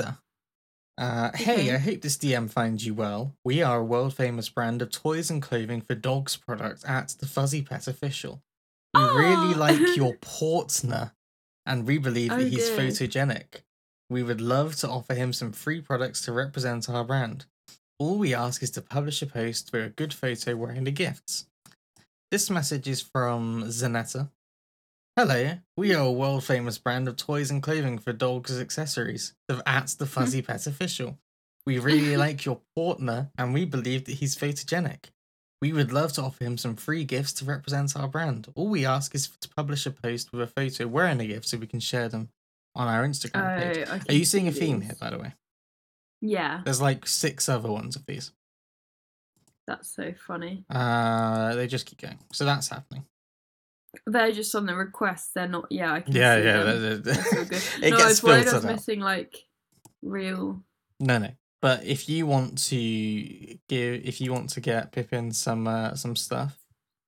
Uh, Hey, I hope this DM finds you well. We are a world famous brand of toys and clothing for dogs products at the Fuzzy Pet Official. We really Aw. like your Portner, and we believe that Oh, he's good. photogenic. We would love to offer him some free products to represent our brand. All we ask is to publish a post with a good photo wearing the gifts. This message is from Zanetta. Hello, we are a world famous brand of toys and clothing for dogs accessories of at the Fuzzy Pet Official. We really like your partner and we believe that he's photogenic. We would love to offer him some free gifts to represent our brand. All we ask is to publish a post with a photo wearing a gift so we can share them on our Instagram page. Oh, Are you seeing a theme these. here, by the way? Yeah, There's like six other ones of these. that's so funny. Uh, they just keep going. So that's happening. They're just on the request. They're not. Yeah, I can Yeah, see yeah. them. That's all good. it no, I gets was worried I was missing like real. No, no. But if you want to give, if you want to get Pippin some uh, some stuff,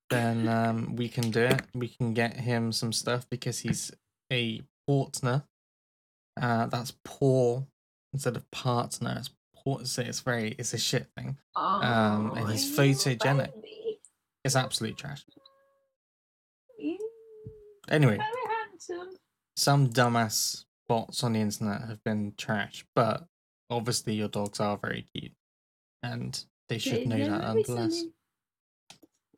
then um, we can do it. We can get him some stuff because he's a partner. Uh, that's poor instead of partner. It's port. So it's very. It's a shit thing. Um, and he's Oh, photogenic. baby. It's absolute trash. You Anyway, some dumbass bots on the internet have been trash, but obviously your dogs are very cute, and they should Yeah, know yeah, that nonetheless.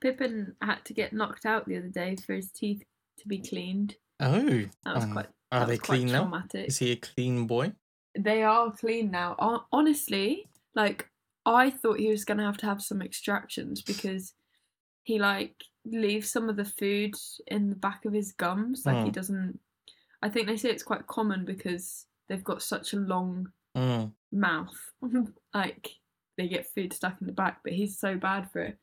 Pippin had to get knocked out the other day for his teeth to be cleaned. Oh, That was um, quite. Are they clean now? traumatic. Is he a clean boy? They are clean now. Honestly, like I thought he was gonna have to have some extractions because he like leaves some of the food in the back of his gums. Like he Hmm. doesn't. I think they say it's quite common because they've got such a long Mm. mouth. like they get food stuck in the back, but he's so bad for it.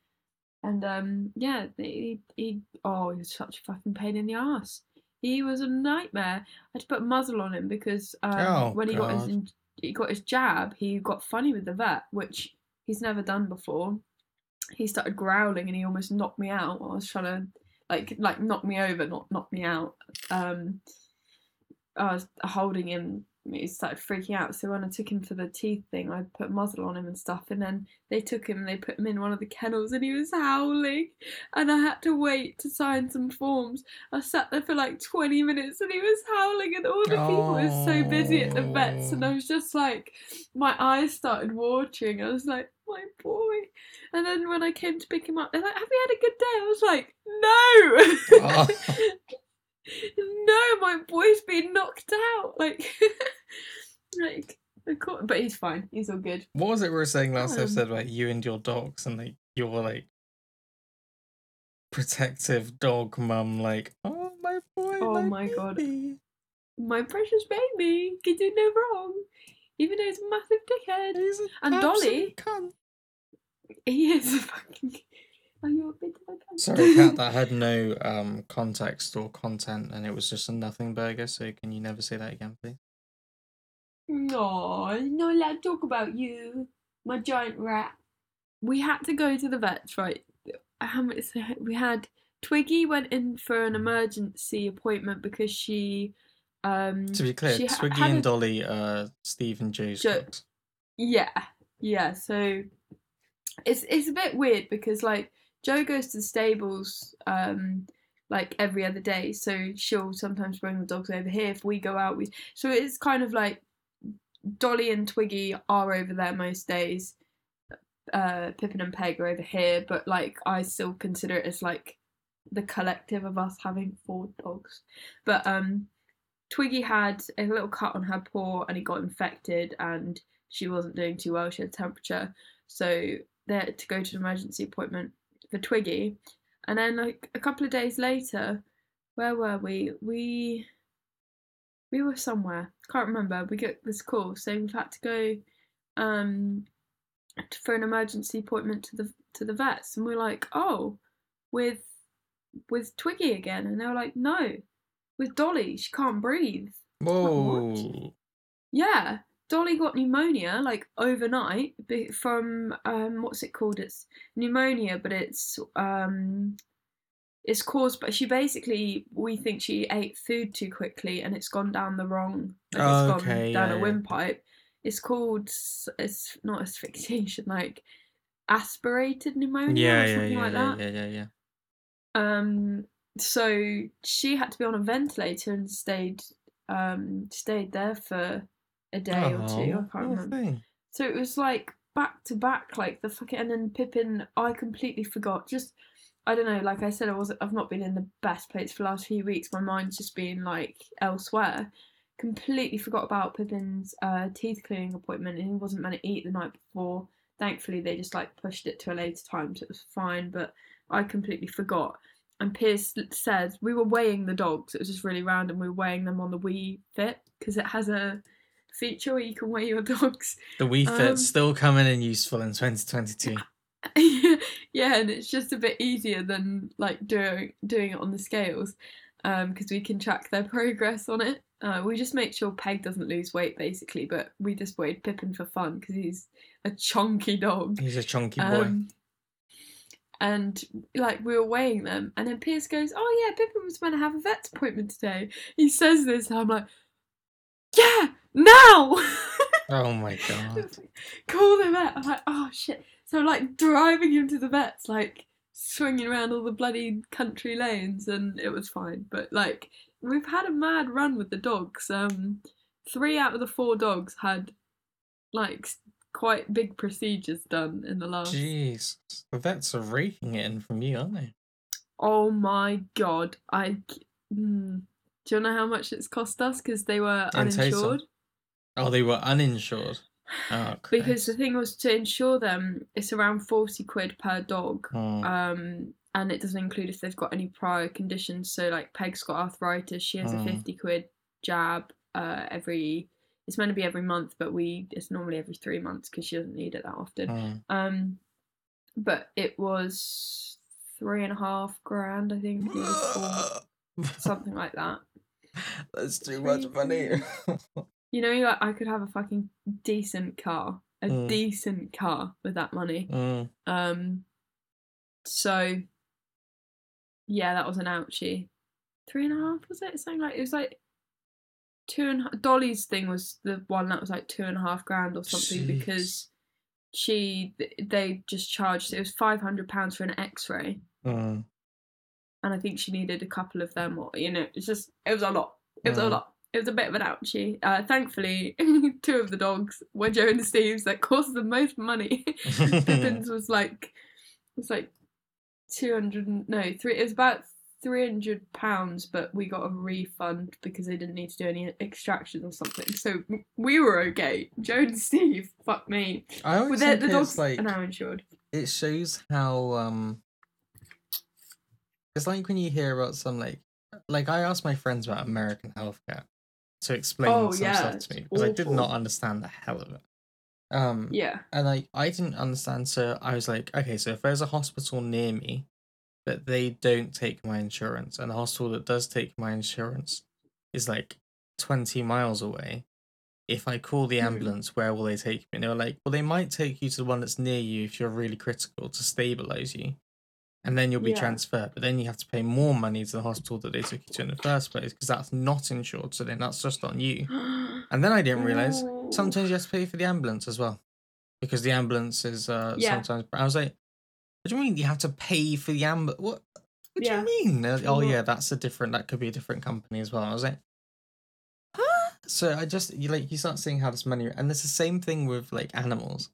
And um, yeah, he, he oh, he was such a fucking pain in the ass. He was a nightmare. I had to put muzzle on him because um, Oh, when he got his he got his jab, he got funny with the vet, which he's never done before. He started growling and he almost knocked me out. I was trying to like like knock me over, not knock me out. Um, I was holding him. He started freaking out. So when I took him for the teeth thing, I put muzzle on him and stuff. And then they took him and they put him in one of the kennels, and he was howling. And I had to wait to sign some forms. I sat there for like twenty minutes, and he was howling, and all the people were so busy at the vets, and I was just like, my eyes started watering. I was like, my boy. And then when I came to pick him up, they're like, "Have you had a good day?" I was like, "No." Oh. no, my boy's been knocked out. Like, like, of course, but he's fine. He's all good. What was it we were saying last Um, episode about you and your dogs and like you're like protective dog mum, like, oh my boy, Oh my, my God. My precious baby can do no wrong, even though he's a massive dickhead. He's an And Dolly- cunt. He is a fucking. Are you a bit of a cunt? Sorry, cat. That had no um context or content, and it was just a nothing burger. So can you never say that again, please? No, no, to talk about you, my giant rat. We had to go to the vets, right? Much? We had Twiggy went in for an emergency appointment because she, um, To be clear, ha- Twiggy and a- Dolly are Steve and Joe's Jo- dogs. Yeah, yeah. So it's it's a bit weird because like Joe goes to the stables um like every other day, so she'll sometimes bring the dogs over here if we go out. We so it's kind of like Dolly and Twiggy are over there most days. Uh, Pippin and Peg are over here, but like I still consider it as like the collective of us having four dogs. But um, Twiggy had a little cut on her paw and it got infected, and she wasn't doing too well. She had temperature, so there to go to an emergency appointment for Twiggy. And then like a couple of days later, where were we? We we were somewhere. Can't remember. We get this call saying we've had to go um for an emergency appointment to the to the vets, and we're like, oh, with with Twiggy again, and they were like, no, with Dolly, she can't breathe. Whoa! Yeah, Dolly got pneumonia like overnight from um what's it called? It's pneumonia, but it's um it's caused But she basically we think she ate food too quickly and it's gone down the wrong like Oh, it's okay, gone down yeah, a yeah. windpipe. It's called it's not asphyxiation like aspirated pneumonia Yeah, or yeah, something yeah, like yeah, that. yeah, yeah, yeah. Um, so she had to be on a ventilator and stayed um stayed there for a day or two. I can't poor remember. thing. So it was like back to back, like the fucking and then Pippin. I completely forgot. Just I don't know. Like I said, I was I've not been in the best place for the last few weeks. My mind's just been like elsewhere. Completely forgot about Pippin's uh, teeth cleaning appointment, and he wasn't meant to eat the night before. Thankfully, they just like pushed it to a later time, so it was fine. But I completely forgot. And Piers said we were weighing the dogs. It was just really random. We were weighing them on the Wii Fit because it has a feature where you can weigh your dogs. The Wii Fit's Um, still coming in useful in 2022. yeah, and it's just a bit easier than like doing doing it on the scales because we can track their progress on it. Uh, we just make sure Peg doesn't lose weight basically, but we just weighed Pippin for fun because he's a chunky dog. He's a chunky boy. Um, and like we were weighing them, and then Piers goes, "Oh yeah, Pippin was meant to have a vet's appointment today." He says this, and I'm like, "Yeah, now!" oh my god. Call the vet. I'm like, "Oh shit!" So I'm like driving him to the vets, like swinging around all the bloody country lanes, and it was fine. But like we've had a mad run with the dogs. Um, three out of the four dogs had like quite big procedures done in the last Jeez. The vets are raking it in from you, aren't they? Oh my god! I mm, do you know how much it's cost us because they were uninsured? Oh, they were uninsured. Oh, Because the thing was to insure them, it's around forty quid per dog, Oh, um, and it doesn't include if they've got any prior conditions. So like Peg's got arthritis, she has a Mm. fifty quid jab uh, every. It's meant to be every month, but we it's normally every three months because she doesn't need it that often. oh. Um, but it was three and a half grand, I think. it was, or something like that. That's too much money. You know, I could have a fucking decent car, a Mm. decent car with that money. Mm. Um, so yeah, that was an ouchie. Three and a half was it? Something like it was like two and Dolly's thing was the one that was like two and a half grand or something Jeez. because she they just charged it was five hundred pounds for an X-ray Mm. and I think she needed a couple of them or you know it's just it was a lot. It was a Mm. lot. It was a bit of an ouchie. Uh, thankfully, two of the dogs were Joe and Steve's that cost the most money. Pippin's was like was like two hundred no three. It was about three hundred pounds, but we got a refund because they didn't need to do any extraction or something. So we were okay. Joe and Steve, fuck me. I always Well, think the dogs like are now insured. it shows how um It's like when you hear about some like like I asked my friends about American healthcare to explain Oh, some yeah, stuff to me because I did not understand the hell of it. Um, Yeah. and I I didn't understand. So I was like, okay, so if there's a hospital near me, but they don't take my insurance, and the hospital that does take my insurance is like twenty miles away. If I call the Hmm. ambulance, where will they take me? And they were like, well, they might take you to the one that's near you if you're really critical to stabilize you, and then you'll be Yeah. transferred. But then you have to pay more money to the hospital that they took you to in the first place because that's not insured. So then that's just on you. And then I didn't realize Ooh. sometimes you have to pay for the ambulance as well because the ambulance is uh, Yeah. sometimes. I was like, what do you mean you have to pay for the ambulance? What? What Yeah. do you mean? Like, oh yeah, that's a different. That could be a different company as well. I was like, huh? So I just you like you start seeing how this money and it's the same thing with like animals.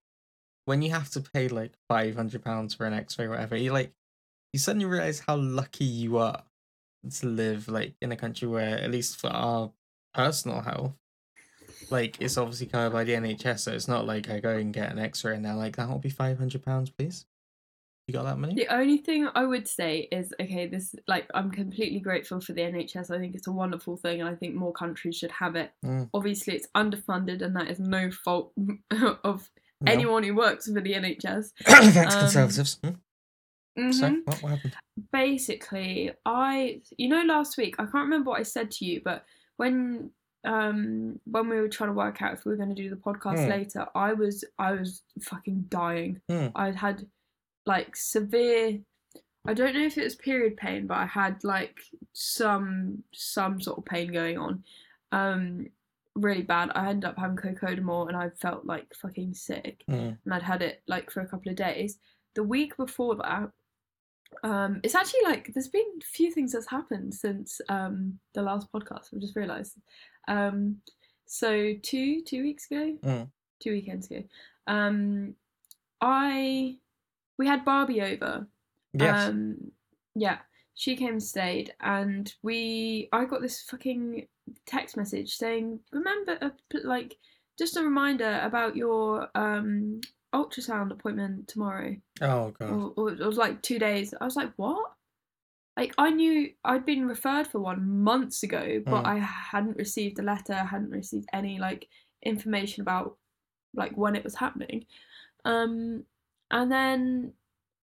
When you have to pay like five hundred pounds for an X-ray or whatever, you like you suddenly realize how lucky you are to live like in a country where at least for our personal health like it's obviously covered by the NHS, so it's not like I go and get an X-ray and they're like, "That will be five hundred pounds, please." You got that money? The only thing I would say is okay, this like I'm completely grateful for the NHS. I think it's a wonderful thing and I think more countries should have it. Mm. Obviously it's underfunded and that is no fault of No. anyone who works for the NHS. Thanks, Um, Conservatives. Hmm? So, what, what happened? Basically, I you know last week I can't remember what I said to you, but when um when we were trying to work out if we were going to do the podcast Hmm. later, I was I was fucking dying. Hmm. I had like severe I don't know if it was period pain, but I had like some some sort of pain going on. Um really bad. I ended up having cocodamol and I felt like fucking sick. Mm. And I'd had it like for a couple of days. The week before that, um it's actually like there's been a few things that's happened since um the last podcast. I've just realised. Um so two two weeks ago? Mm. Two weekends ago. Um I we had Barbie over. Yes. Um, yeah, she came and stayed, and we. I got this fucking text message saying, "Remember, uh, like, just a reminder about your um ultrasound appointment tomorrow." oh god. Or, or it was like two days. I was like, "What?" Like I knew I'd been referred for one months ago, but Mm. I hadn't received a letter. hadn't received any like information about like when it was happening. Um, and then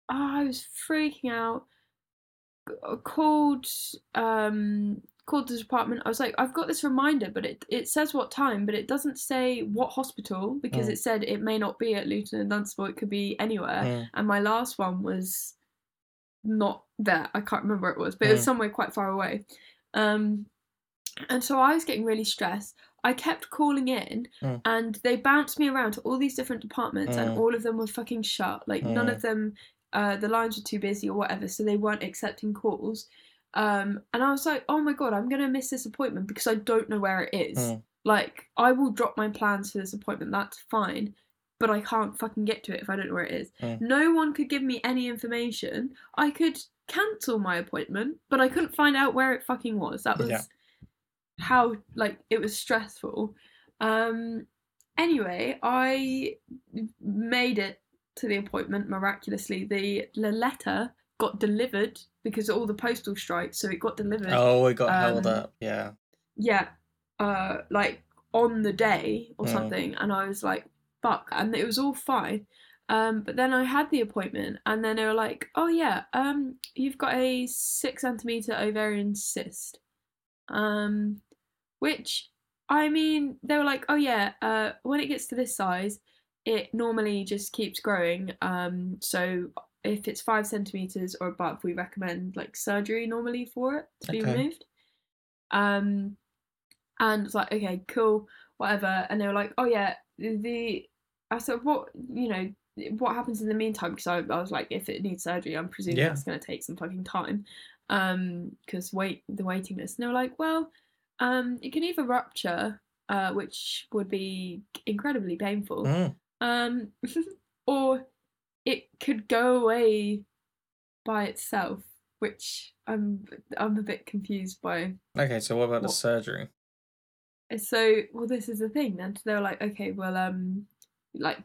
oh, I was freaking out. G- Called um called the department. I was like, I've got this reminder, but it it says what time, but it doesn't say what hospital because Mm. it said it may not be at Luton and Dunstable. It could be anywhere. Mm. And my last one was not there. I can't remember where it was, but it was Mm. somewhere quite far away. Um, and so I was getting really stressed. I kept calling in, Mm. and they bounced me around to all these different departments, and Mm. all of them were fucking shut. Like none Mm. of them, uh, the lines were too busy or whatever, so they weren't accepting calls. Um, and I was like, oh my god, I'm gonna miss this appointment because I don't know where it is. Mm. Like I will drop my plans for this appointment. That's fine. But I can't fucking get to it if I don't know where it is. Mm. No one could give me any information. I could cancel my appointment, but I couldn't find out where it fucking was. That was Yeah. how like it was stressful. Um anyway, I made it to the appointment miraculously. The, the letter got delivered because of all the postal strikes, so it got delivered Oh, it got held um, up. Yeah. yeah, uh, like on the day or Mm. something, and I was like, fuck, and it was all fine. Um, but then I had the appointment, and then they were like, oh yeah, um, you've got a six centimeter ovarian cyst, um, which I mean, they were like, oh yeah, uh, when it gets to this size, it normally just keeps growing. Um, so if it's five centimeters or above, we recommend like surgery normally for it to be Okay. removed. Um, and it's like, okay, cool, whatever. And they were like, oh yeah, the. I said, what, you know, what happens in the meantime? Because I, I was like, if it needs surgery, I'm presuming Yeah. that's going to take some fucking time. Um, because wait, the waiting list. And they were like, well, um, it can either rupture, uh, which would be incredibly painful, Mm. um, or it could go away by itself, which I'm I'm a bit confused by. Okay, so what about the surgery? So, well, this is the thing. Then they were like, okay, well, um, like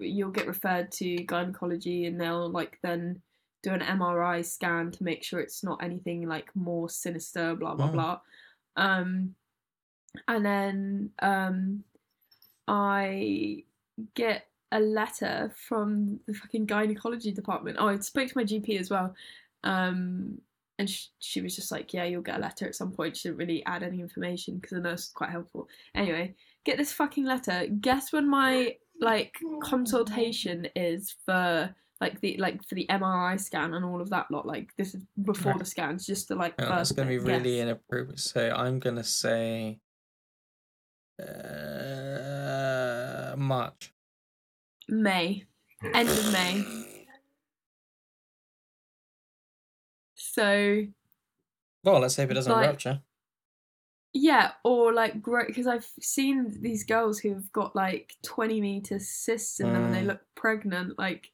you'll get referred to gynecology, and they'll like then do an MRI scan to make sure it's not anything like more sinister, blah blah Mm. blah. Um, and then um, I get a letter from the fucking gynecology department. Oh, I spoke to my GP as well. Um, and sh- she was just like, "Yeah, you'll get a letter at some point." She didn't really add any information because the nurse was quite helpful. Anyway, get this fucking letter. Guess when my like consultation is for like the like for the MRI scan and all of that lot. Like this is before Right. the scans, just to like. Oh, that's going to be really Guess. inappropriate. So I'm going to say uh, March. May, end of May. So Well, let's hope it doesn't Like- rupture. Yeah, or like great because I've seen these girls who've got like twenty meter cysts in them and they Mm. look pregnant, like.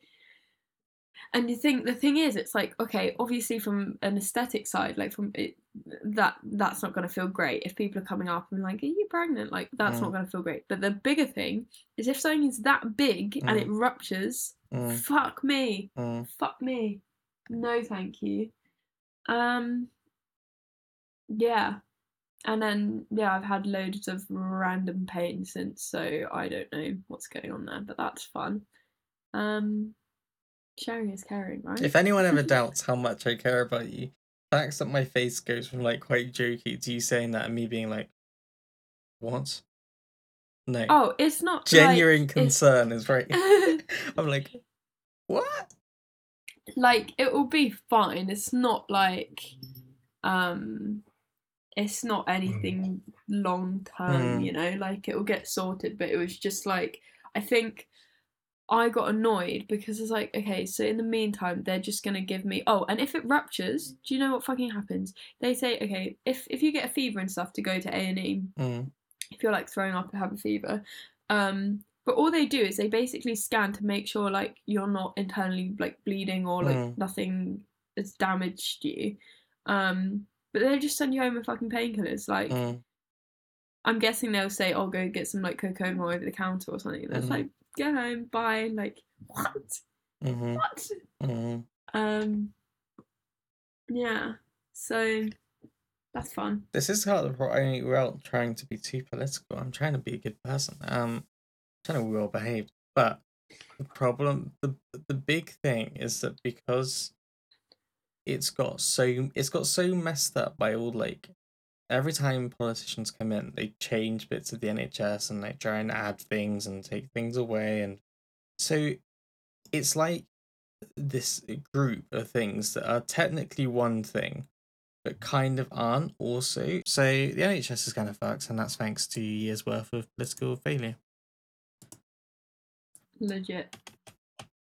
And you think the thing is, it's like okay, obviously from an aesthetic side, like from it, that that's not going to feel great if people are coming up and like, "Are you pregnant?" Like that's not Mm. going to feel great. But the bigger thing is if something is that big and it ruptures, Mm, fuck me, mm. fuck me, no thank you. Um, yeah, and then yeah, I've had loads of random pain since, so I don't know what's going on there, but that's fun. Um, sharing is caring, right? If anyone ever doubts how much I care about you, the fact that my face goes from like quite jokey to you saying that and me being like, "What?" No, oh, it's not genuine like, concern is right. I'm like, what? like it will be fine. It's not like um it's not anything long term, Mm. you know, like it will get sorted, but it was just like I think I got annoyed because it's like, okay, so in the meantime, they're just gonna give me oh, and if it ruptures, do you know what fucking happens? They say, okay, if if you get a fever and stuff to go to A and E, Mm, if you're like throwing up and have a fever. Um, but all they do is they basically scan to make sure like you're not internally like bleeding or like Mm. nothing has damaged you. Um, but they just send you home with fucking painkillers. Like mm, I'm guessing they'll say, "Oh, go get some like cocaine over the counter or something." That's Mhm. like, go home, bye. Like what? mhm, What? mhm. Um, yeah. So that's fun. This is part of the problem. Without trying to be too political, I'm trying to be a good person. Um, trying to be well behaved. But the problem, the the big thing is that because it's got so it's got so messed up by all like every time politicians come in, they change bits of the NHS and like try and add things and take things away, and so it's like this group of things that are technically one thing but kind of aren't also. So the NHS is kind of fucked, and that's thanks to years worth of political failure. Legit.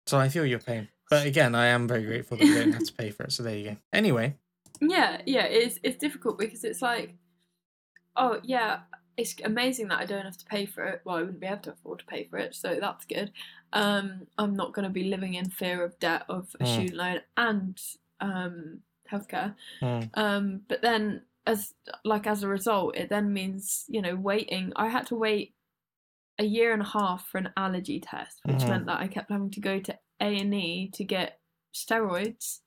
So I feel your pain. But again, I am very grateful that we don't have to pay for it. So there you go. Anyway, Yeah, yeah, it's it's difficult because it's like, oh yeah, it's amazing that I don't have to pay for it. Well, I wouldn't be able to afford to pay for it, so that's good. Um, I'm not going to be living in fear of debt of a Mm. student loan and um healthcare. Mm. Um, but then as like as a result, it then means you know waiting. I had to wait a year and a half for an allergy test, which Mhm. meant that I kept having to go to A and E to get steroids,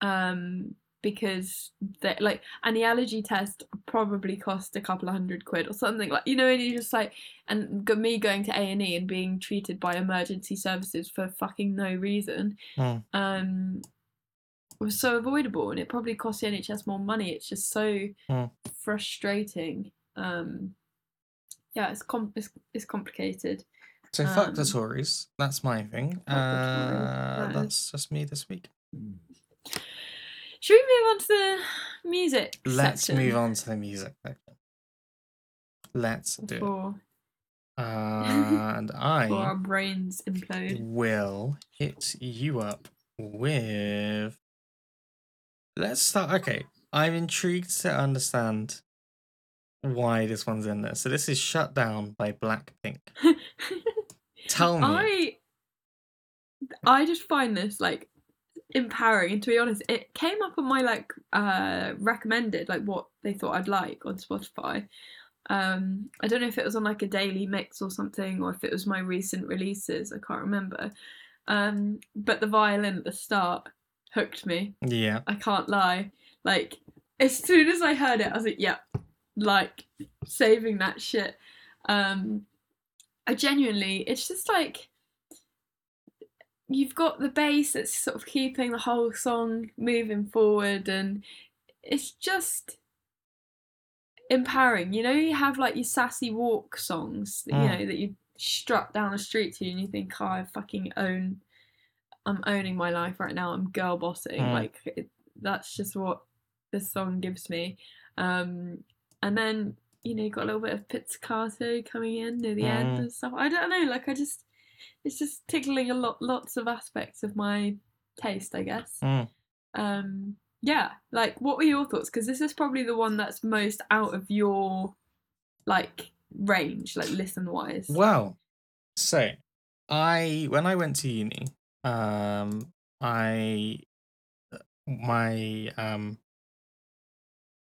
um, because they like and the allergy test probably cost a couple of hundred quid or something like you know, and you just like and me going to A and E and being treated by emergency services for fucking no reason, Mm. um, was so avoidable, and it probably cost the NHS more money. It's just so Mm. frustrating. Um, yeah, it's com- it's, it's complicated. so fuck the Um, Tories. That's my thing. Uh, that's just me this week. Should we move on to the music? Let's section move on to the music section. Let's do it. before, uh, And before our I brains implode. will hit you up with. Let's start. Okay, I'm intrigued to understand why this one's in there. So this is "Shut Down" by Blackpink. Tell me. I I just find this like empowering and to be honest it came up on my like uh recommended like what they thought I'd like on Spotify um I don't know if it was on like a daily mix or something or if it was my recent releases I can't remember um but the violin at the start hooked me. Yeah. I can't lie. Like as soon as I heard it, I was like, "Yep, like saving that shit." Um, I genuinely, it's just like you've got the bass that's sort of keeping the whole song moving forward, and it's just empowering. You know, you have like your sassy walk songs, that, you Mm. know, that you strut down the street to, and you think, "Oh, I fucking own." I'm owning my life right now. I'm girl bossing. Mm. Like it, that's just what this song gives me. Um, and then you know you got a little bit of pizzicato coming in near the end Mm. and stuff. I don't know. Like I just, it's just tickling a lot, lots of aspects of my taste, I guess. Mm. Um, yeah. Like, what were your thoughts? Because this is probably the one that's most out of your like range, like listen wise. Well, so I when I went to uni, um, I my um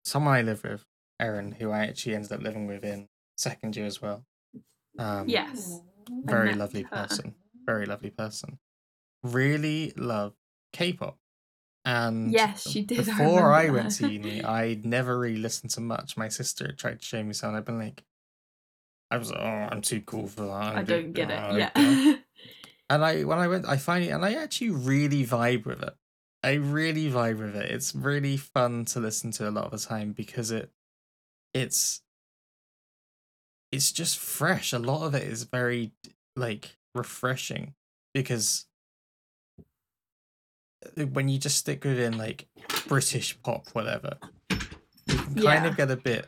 someone I live with, Erin, who I actually ended up living with in second year as well. Um, Yes. I very lovely her. person, very lovely person. Really love K-pop. And Yes, she did, Before I, remember went to uni, I'd never really listened to much. My sister tried to show me some. I've been like, I was, like, oh, I'm too cool for that. I I'm don't too- get it. Yeah. God." And I when I went, I find it, and I actually really vibe with it. I really vibe with it. It's really fun to listen to a lot of the time because it, it's, it's just fresh. A lot of it is very like refreshing because uh, when you just stick within like British pop, whatever, you can kind of get a bit.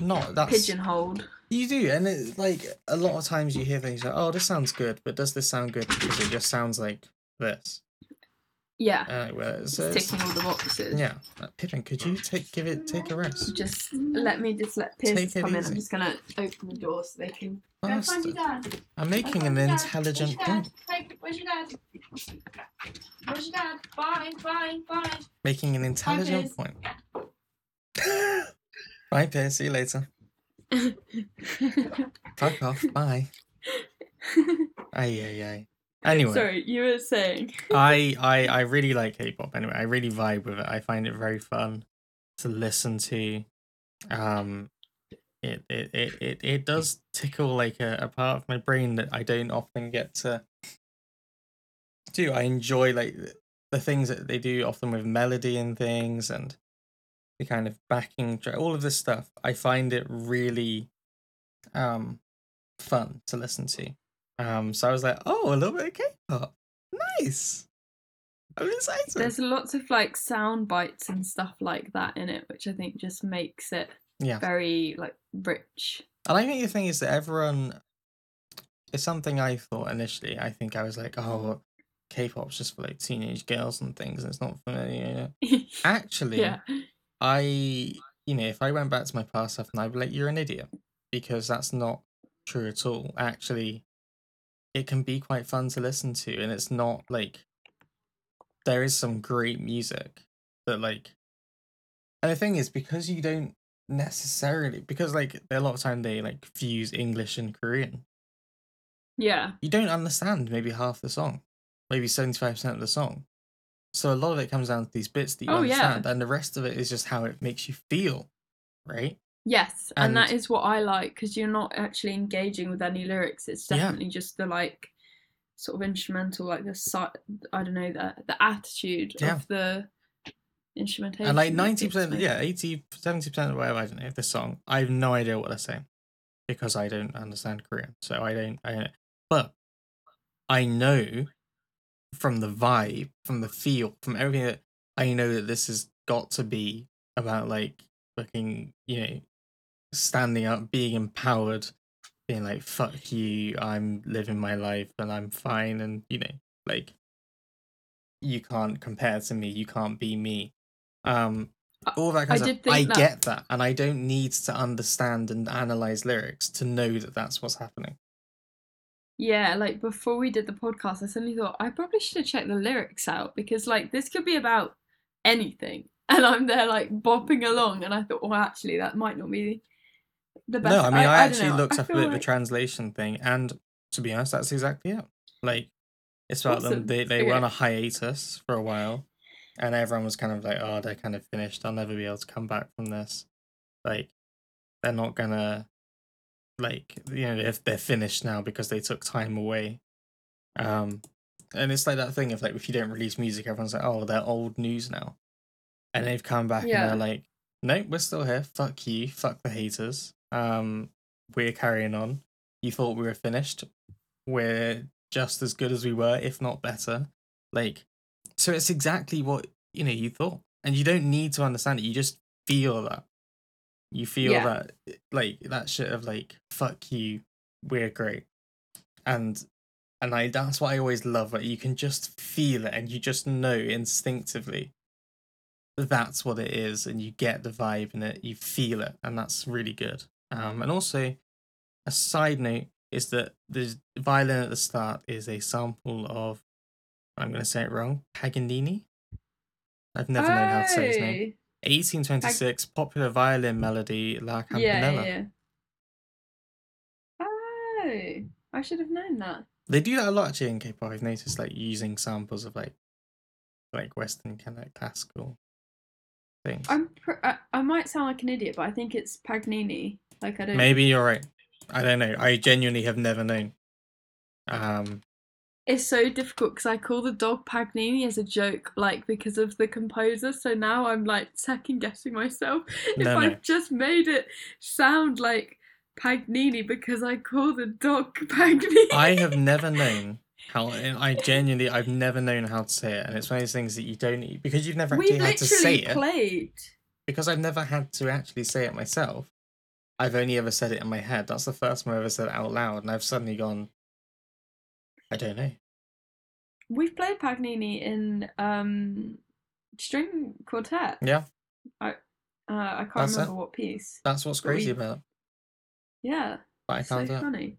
Not that Pigeonholed. you do, and it, like a lot of times you hear things like, "Oh, this sounds good," but does this sound good because it just sounds like this? Yeah. Uh, whereas, It's uh, it's- ticking all the boxes. yeah, uh, Pigeon, could you take give it take a rest? Just let me just let Piers Take it come in. easy. I'm just gonna open the door so they can go find your dad. I'm making an your dad. intelligent Where's your point. dad? Hey, where's your dad? Where's your dad? Bye, bye, bye. Making an intelligent Piers. point. Bye, Piers. See you later. Fuck off. Bye. Ay, ay, ay. Anyway, Sorry, you were saying. I, I I really like K-pop. Anyway, I really vibe with it. I find it very fun to listen to. Um, it it it it, it does tickle like a, a part of my brain that I don't often get to do. I enjoy like the- things that they do often with melody and things and the kind of backing track, all of this stuff. I find it really um fun to listen to. Um, so I was like, oh, a little bit of K-pop, nice. I'm excited. There's lots of like sound bites and stuff like that in it, which I think just makes it Yeah. very like rich. And I think the thing is that everyone, it's something I thought initially. I think I was like, oh, K-pop's just for like teenage girls and things, and it's not for me. you know. Actually, yeah. I, you know, if I went back to my past self and I'd be like, you're an idiot, because that's not true at all. Actually, it can be quite fun to listen to, and it's not like there is some great music that like, and the thing is because you don't necessarily because like a lot of time they like fuse English and Korean, Yeah. you don't understand maybe half the song, maybe seventy five percent of the song. So a lot of it comes down to these bits that you Oh, yeah. understand, and the rest of it is just how it makes you feel, right? Yes, and, that And- is what I like because you're not actually engaging with any lyrics. It's Yeah. definitely just the like sort of instrumental, like the I don't know the the attitude Yeah. of the instrumentation. And like ninety percent, yeah, 80 70 percent, of whatever. I don't know of the song. I have no idea what they're saying because I don't understand Korean, so I don't. I don't but I know from the vibe, from the feel, from everything that I know that this has got to be about, like fucking, you know, standing up, being empowered, being like "fuck you," I'm living my life and I'm fine, and you know, like you can't compare to me, you can't be me. Um, all that kind I of. I that- get that, and I don't need to understand and analyze lyrics to know that that's what's happening. Yeah, like before we did the podcast, I suddenly thought I probably should have checked the lyrics out because like this could be about anything, and I'm there like bopping along, and I thought, well, actually, that might not be the best. No, I mean, I, don't actually looked up a bit of a translation thing, and to be honest, that's exactly it. Like, It's about them. Awesome. They they were on a hiatus for a while, and everyone was kind of like, "Oh, they're kind of finished. They'll never be able to come back from this. Like, they're not gonna, like, you know, if they're finished now because they took time away." Um, and it's like that thing of like, if you don't release music, everyone's like, "Oh, they're old news now," and they've come back and they're like, "No, we're still here. Fuck you. Fuck the haters. Um, we're carrying on. You thought we were finished. We're just as good as we were, if not better. Like, so it's exactly what you know you thought, and you don't need to understand it. You just feel that. You feel Yeah. that, like that shit of like, fuck you, we're great, and and I that's what I always love. Like, you can just feel it, and you just know instinctively that that's what it is, and you get the vibe in it. You feel it, and that's really good. Um, and also, a side note is that the violin at the start is a sample of I'm going to say it wrong Paganini. I've never known how to say his name. 1826 popular violin melody La Campanella. Yeah, yeah. Oh, I should have known that. They do that a lot actually in K-pop. I've noticed like using samples of like like Western kind of classical things. I'm. Pr- I, I might sound like an idiot, but I think it's Pagnini. Like I don't. Maybe you're right. I don't know. I genuinely have never known. Um, It's so difficult because I call the dog Pagnini as a joke, like because of the composer. So now I'm like second guessing myself if No, no. I've just made it sound like Pagnini because I call the dog Pagnini. I have never known how. I genuinely, I've never known how to say it, and it's one of those things that you don't because you've never actually had to say literally it. played. because I've never had to actually say it myself. I've only ever said it in my head. That's the first time I ever said it out loud, and I've suddenly gone. I don't know. We've played Pagnini in um, string quartet. Yeah, Uh, I can't That's it. remember what piece. that's what's But we- crazy about it. Yeah, But I so can't do it. funny.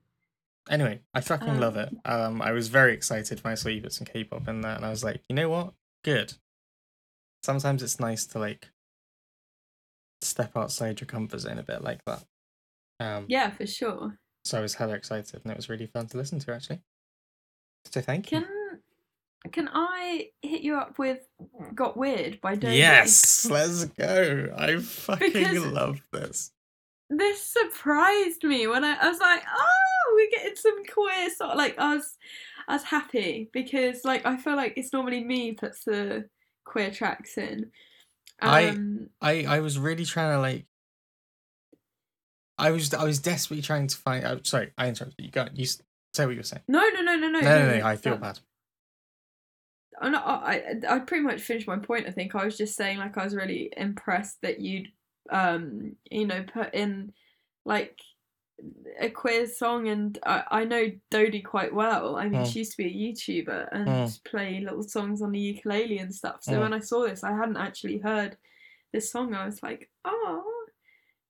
Anyway, I fucking Um, love it. Um, I was very excited when I saw you put some K-pop in there, and I was like, you know what? Good. Sometimes it's nice to like step outside your comfort zone a bit like that. Um, Yeah, for sure. So I was hella excited, and it was really fun to listen to actually. So thank you. Can can I hit you up with "Got Weird" by Dodie? Yes, let's go. I fucking Because- love this. This surprised me when I, I was like, "Oh, we're getting some queer sort." Like I was, I was happy because like I feel like it's normally me puts the queer tracks in. I- Um, I I was really trying to like. I was I was desperately trying to find. Oh, sorry, I interrupted you. Go. You say what you were saying. no, no, no, no, no. No, no, no. I feel bad. I'm I I I pretty much finished my point. I think I was just saying like I was really impressed that you'd um you know put in like a queer song and I, I know Dodie quite well. I mean Mm. she used to be a YouTuber and Mm. play little songs on the ukulele and stuff. So Mm. when I saw this I hadn't actually heard this song. I was like, oh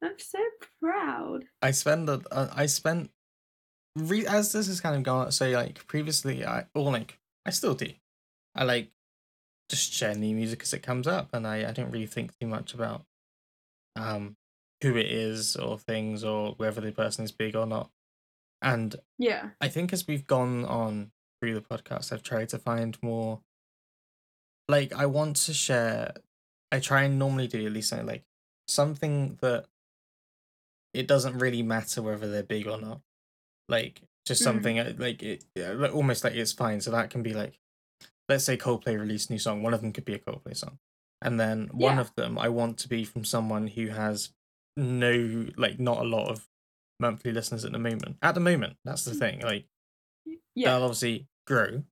I'm so proud. I spend the uh, I spent re- as this has kind of gone. So like previously, I or like I still do. I like just share new music as it comes up, and I I don't really think too much about um who it is or things or whether the person is big or not. And Yeah. I think as we've gone on through the podcast, I've tried to find more. Like, I want to share. I try and normally do at least something like something that it doesn't really matter whether they're big or not. Like, just Mhm. something uh, like it, almost like it's fine. So that can be like, let's say Coldplay released a new song. One of them could be a Coldplay song, and then one Yeah. of them I want to be from someone who has no, like, not a lot of monthly listeners at the moment. At the moment, that's the thing. Like, Yeah. they'll obviously grow,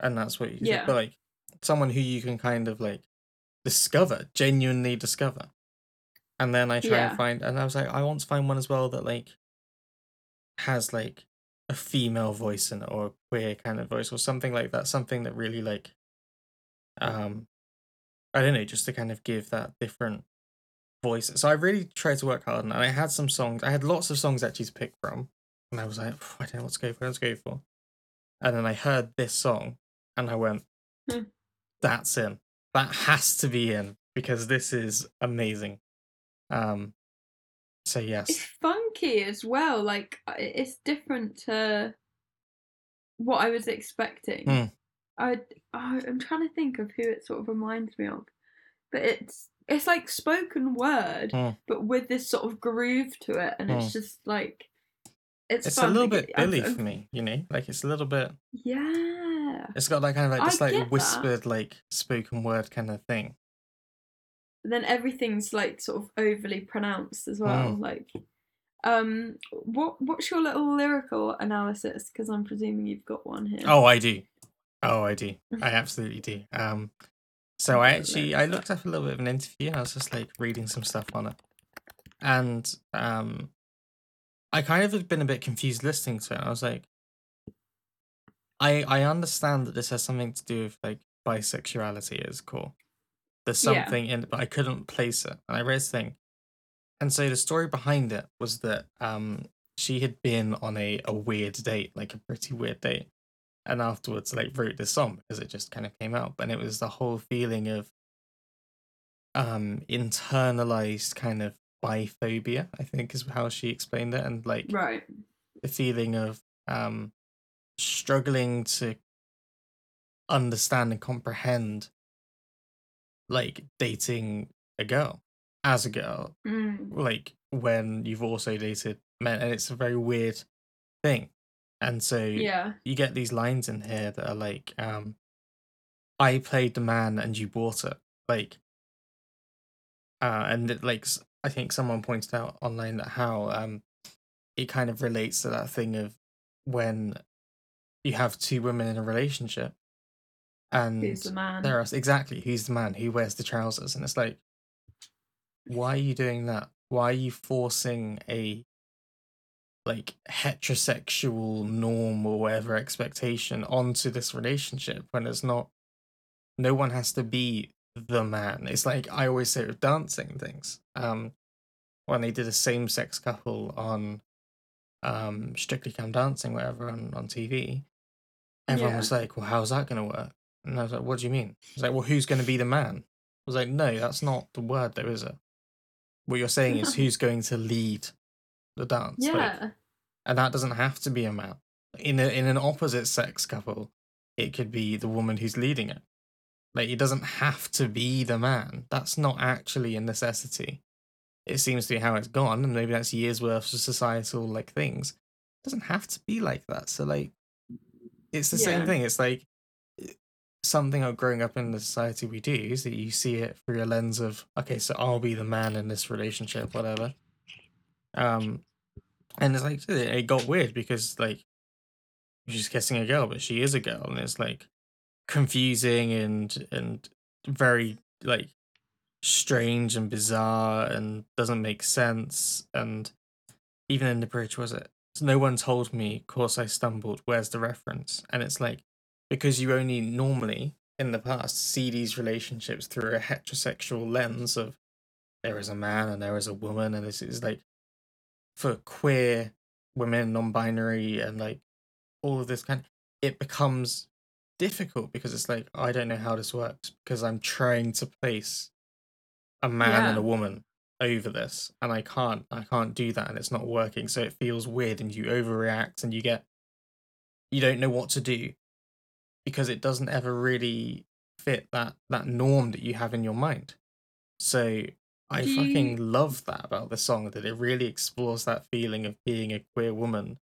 and that's what you. Yeah. But like someone who you can kind of like discover, genuinely discover, and then I try Yeah. and find, and I was like, I want to find one as well that like has like a female voice in it or a queer kind of voice or something like that. Something that really like, um, I don't know, just to kind of give that different voice. So I really tried to work hard, and I had some songs. I had lots of songs actually to pick from, and I was like, I don't know what to go for. What to go for. And then I heard this song, and I went, Hmm. "That's in. That has to be in because this is amazing." Um. So yes, it's funky as well. Like it's different to what I was expecting. Hmm. I oh, I'm trying to think of who it sort of reminds me of, but it's it's like spoken word, Hmm. but with this sort of groove to it, and it's Hmm. just like it's It's a little bit Billy for me, you know. Like it's a little bit. Yeah, It's got that kind of like I this like get that. whispered like spoken word kind of thing. then everything's like sort of overly pronounced as well. Mm. Like, um, what what's your little lyrical analysis? Because I'm presuming you've got one here. Oh, I do. Oh, I do. I absolutely do. Um, so I actually I looked up a little bit of an interview. And I was just like reading some stuff on it, and um, I kind of have been a bit confused listening to it. I was like, I I understand that this has something to do with like bisexuality is cool. There's Yeah. something in it, but I couldn't place it. And I read this thing, and so the story behind it was that um she had been on a a weird date, like a pretty weird date, and afterwards like wrote this song because it just kind of came out, and it was the whole feeling of um internalized kind of biphobia. I think is how she explained it, and like Right. the feeling of um struggling to understand and comprehend like dating a girl as a girl Mm. like when you've also dated men and it's a very weird thing and so Yeah. you get these lines in here that are like um i played the man and you bought it like uh and it, like I think someone pointed out online that how um it kind of relates to that thing of when you have two women in a relationship and Who's the man? there are exactly who's the man who wears the trousers and it's like why are you doing that why are you forcing a like heterosexual norm or whatever expectation onto this relationship when it's not no one has to be the man. It's like i always say with dancing things um when they did a same-sex couple on um strictly come dancing whatever on, on tv everyone Yeah. was like well how's that going to work? And i was like what do you mean? It's like well who's going to be the man? I was like no that's not the word though is it? What you're saying is who's going to lead the dance like, Yeah. and that doesn't have to be a man. In a, in an opposite sex couple, it could be the woman who's leading it. Like it doesn't have to be the man. That's not actually a necessity. It seems to be how it's gone, and maybe that's years worth of societal like things. It doesn't have to be like that. So like, it's the same thing. It's like something of growing up in the society we do is that you see it through a lens of okay, so I'll be the man in this relationship, whatever. Um, and it's like it got weird because like she's kissing a girl, but she is a girl, and it's like confusing and and very like strange and bizarre and doesn't make sense. And even in the bridge, was it? No one told me. Of course, I stumbled. Where's the reference? And it's like because you only normally in the past see these relationships through a heterosexual lens of there is a man and there is a woman, and this is like for queer women, non-binary, and like all of this kind. It becomes difficult because it's like I don't know how this works because I'm trying to place a man and a woman over this and I can't I can't do that and it's not working so it feels weird and you overreact and you get you don't know what to do because it doesn't ever really fit that that norm that you have in your mind so I Do fucking you- love that about the song that it really explores that feeling of being a queer woman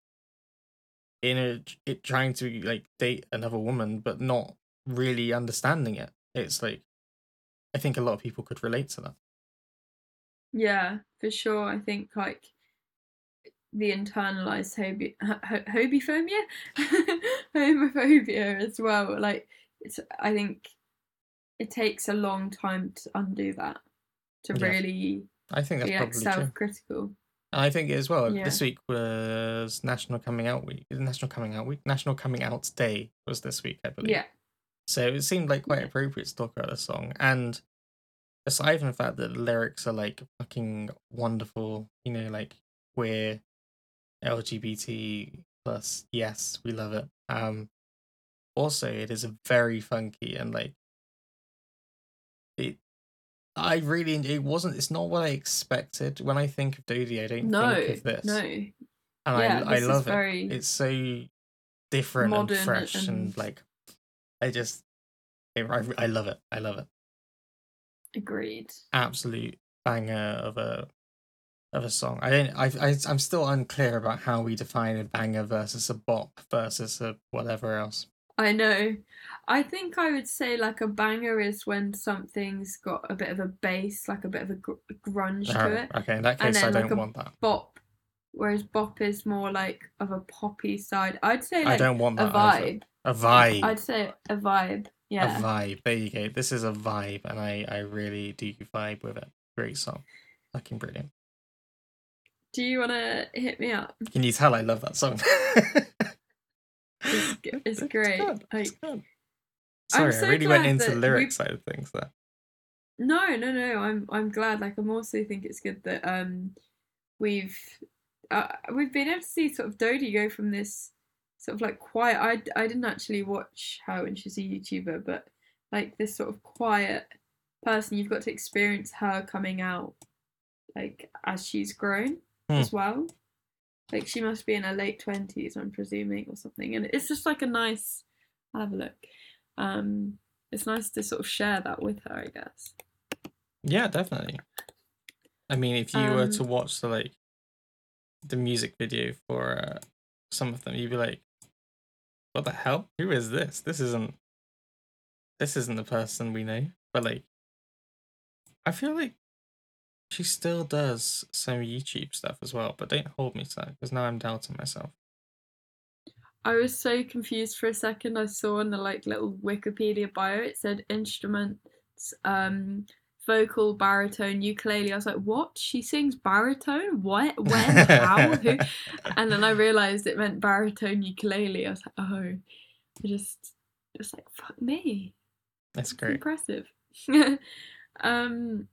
in a it trying to like date another woman but not really understanding it it's like I think a lot of people could relate to that Yeah, for sure. I think like the internalized hobi- ho- ho- homophobia, homophobia as well. Like, it's. I think it takes a long time to undo that, to Yeah. really I think that's be like probably true self-critical. And I think as well, Yeah. this week was National Coming Out Week. National Coming Out Week? National Coming Out Day was this week, I believe. Yeah, So it seemed like quite appropriate to talk about this song. And aside from the fact that the lyrics are like fucking wonderful, you know, like queer, LGBT plus, yes, we love it. Um, also, it is a very funky and like. I really it wasn't. It's not what I expected when I think of Dodie. I don't no, think of this. no. and yeah, I I love is very. it. It's so different Modern and fresh and, and- like I just I, I love it. I love it. Agreed. Absolute banger of a of a song. I don't. I, I I'm still unclear about how we define a banger versus a bop versus a whatever else. I know. I think I would say like a banger is when something's got a bit of a bass, like a bit of a gr- grunge to uh-huh. it. okay, in that And case, I like, don't a want that. Bop, whereas bop is more like of a poppy side. I'd say I don't want a that. either. vibe. A vibe. I'd say a vibe. Yeah. A vibe. There you go. This is a vibe, and I I really do vibe with it. Great song. Fucking brilliant. Do you want to hit me up? Can you tell I love that song? It's, g- it's great. good, Like, it's good. I'm Sorry, I really went into the lyric we- side of things there. No, no, no. I'm I'm glad. Like I'm also think it's good that um we've uh, we've been able to see sort of Dodie go from this sort of like quiet. I I didn't actually watch her when she's a YouTuber, but like this sort of quiet person, you've got to experience her coming out like as she's grown Hmm. as well. Like she must be in her late twenties, I'm presuming, or something. And it's just like a nice. I'll have a look. Um, it's nice to sort of share that with her, I guess. Yeah, definitely. I mean, if you were to Um, watch the like the music video for uh, some of them, you'd be like, "What the hell? Who is this? This isn't. This isn't the person we know." But like, I feel like she still does some YouTube stuff as well. But don't hold me to that because now I'm doubting myself. I was so confused for a second. I saw in the like little Wikipedia bio it said instruments, um, vocal, baritone, ukulele. I was like, what? She sings baritone? What? When? How? Who? And then I realized it meant baritone ukulele. I was like, oh, I just just like fuck me. That's It's great. impressive. um,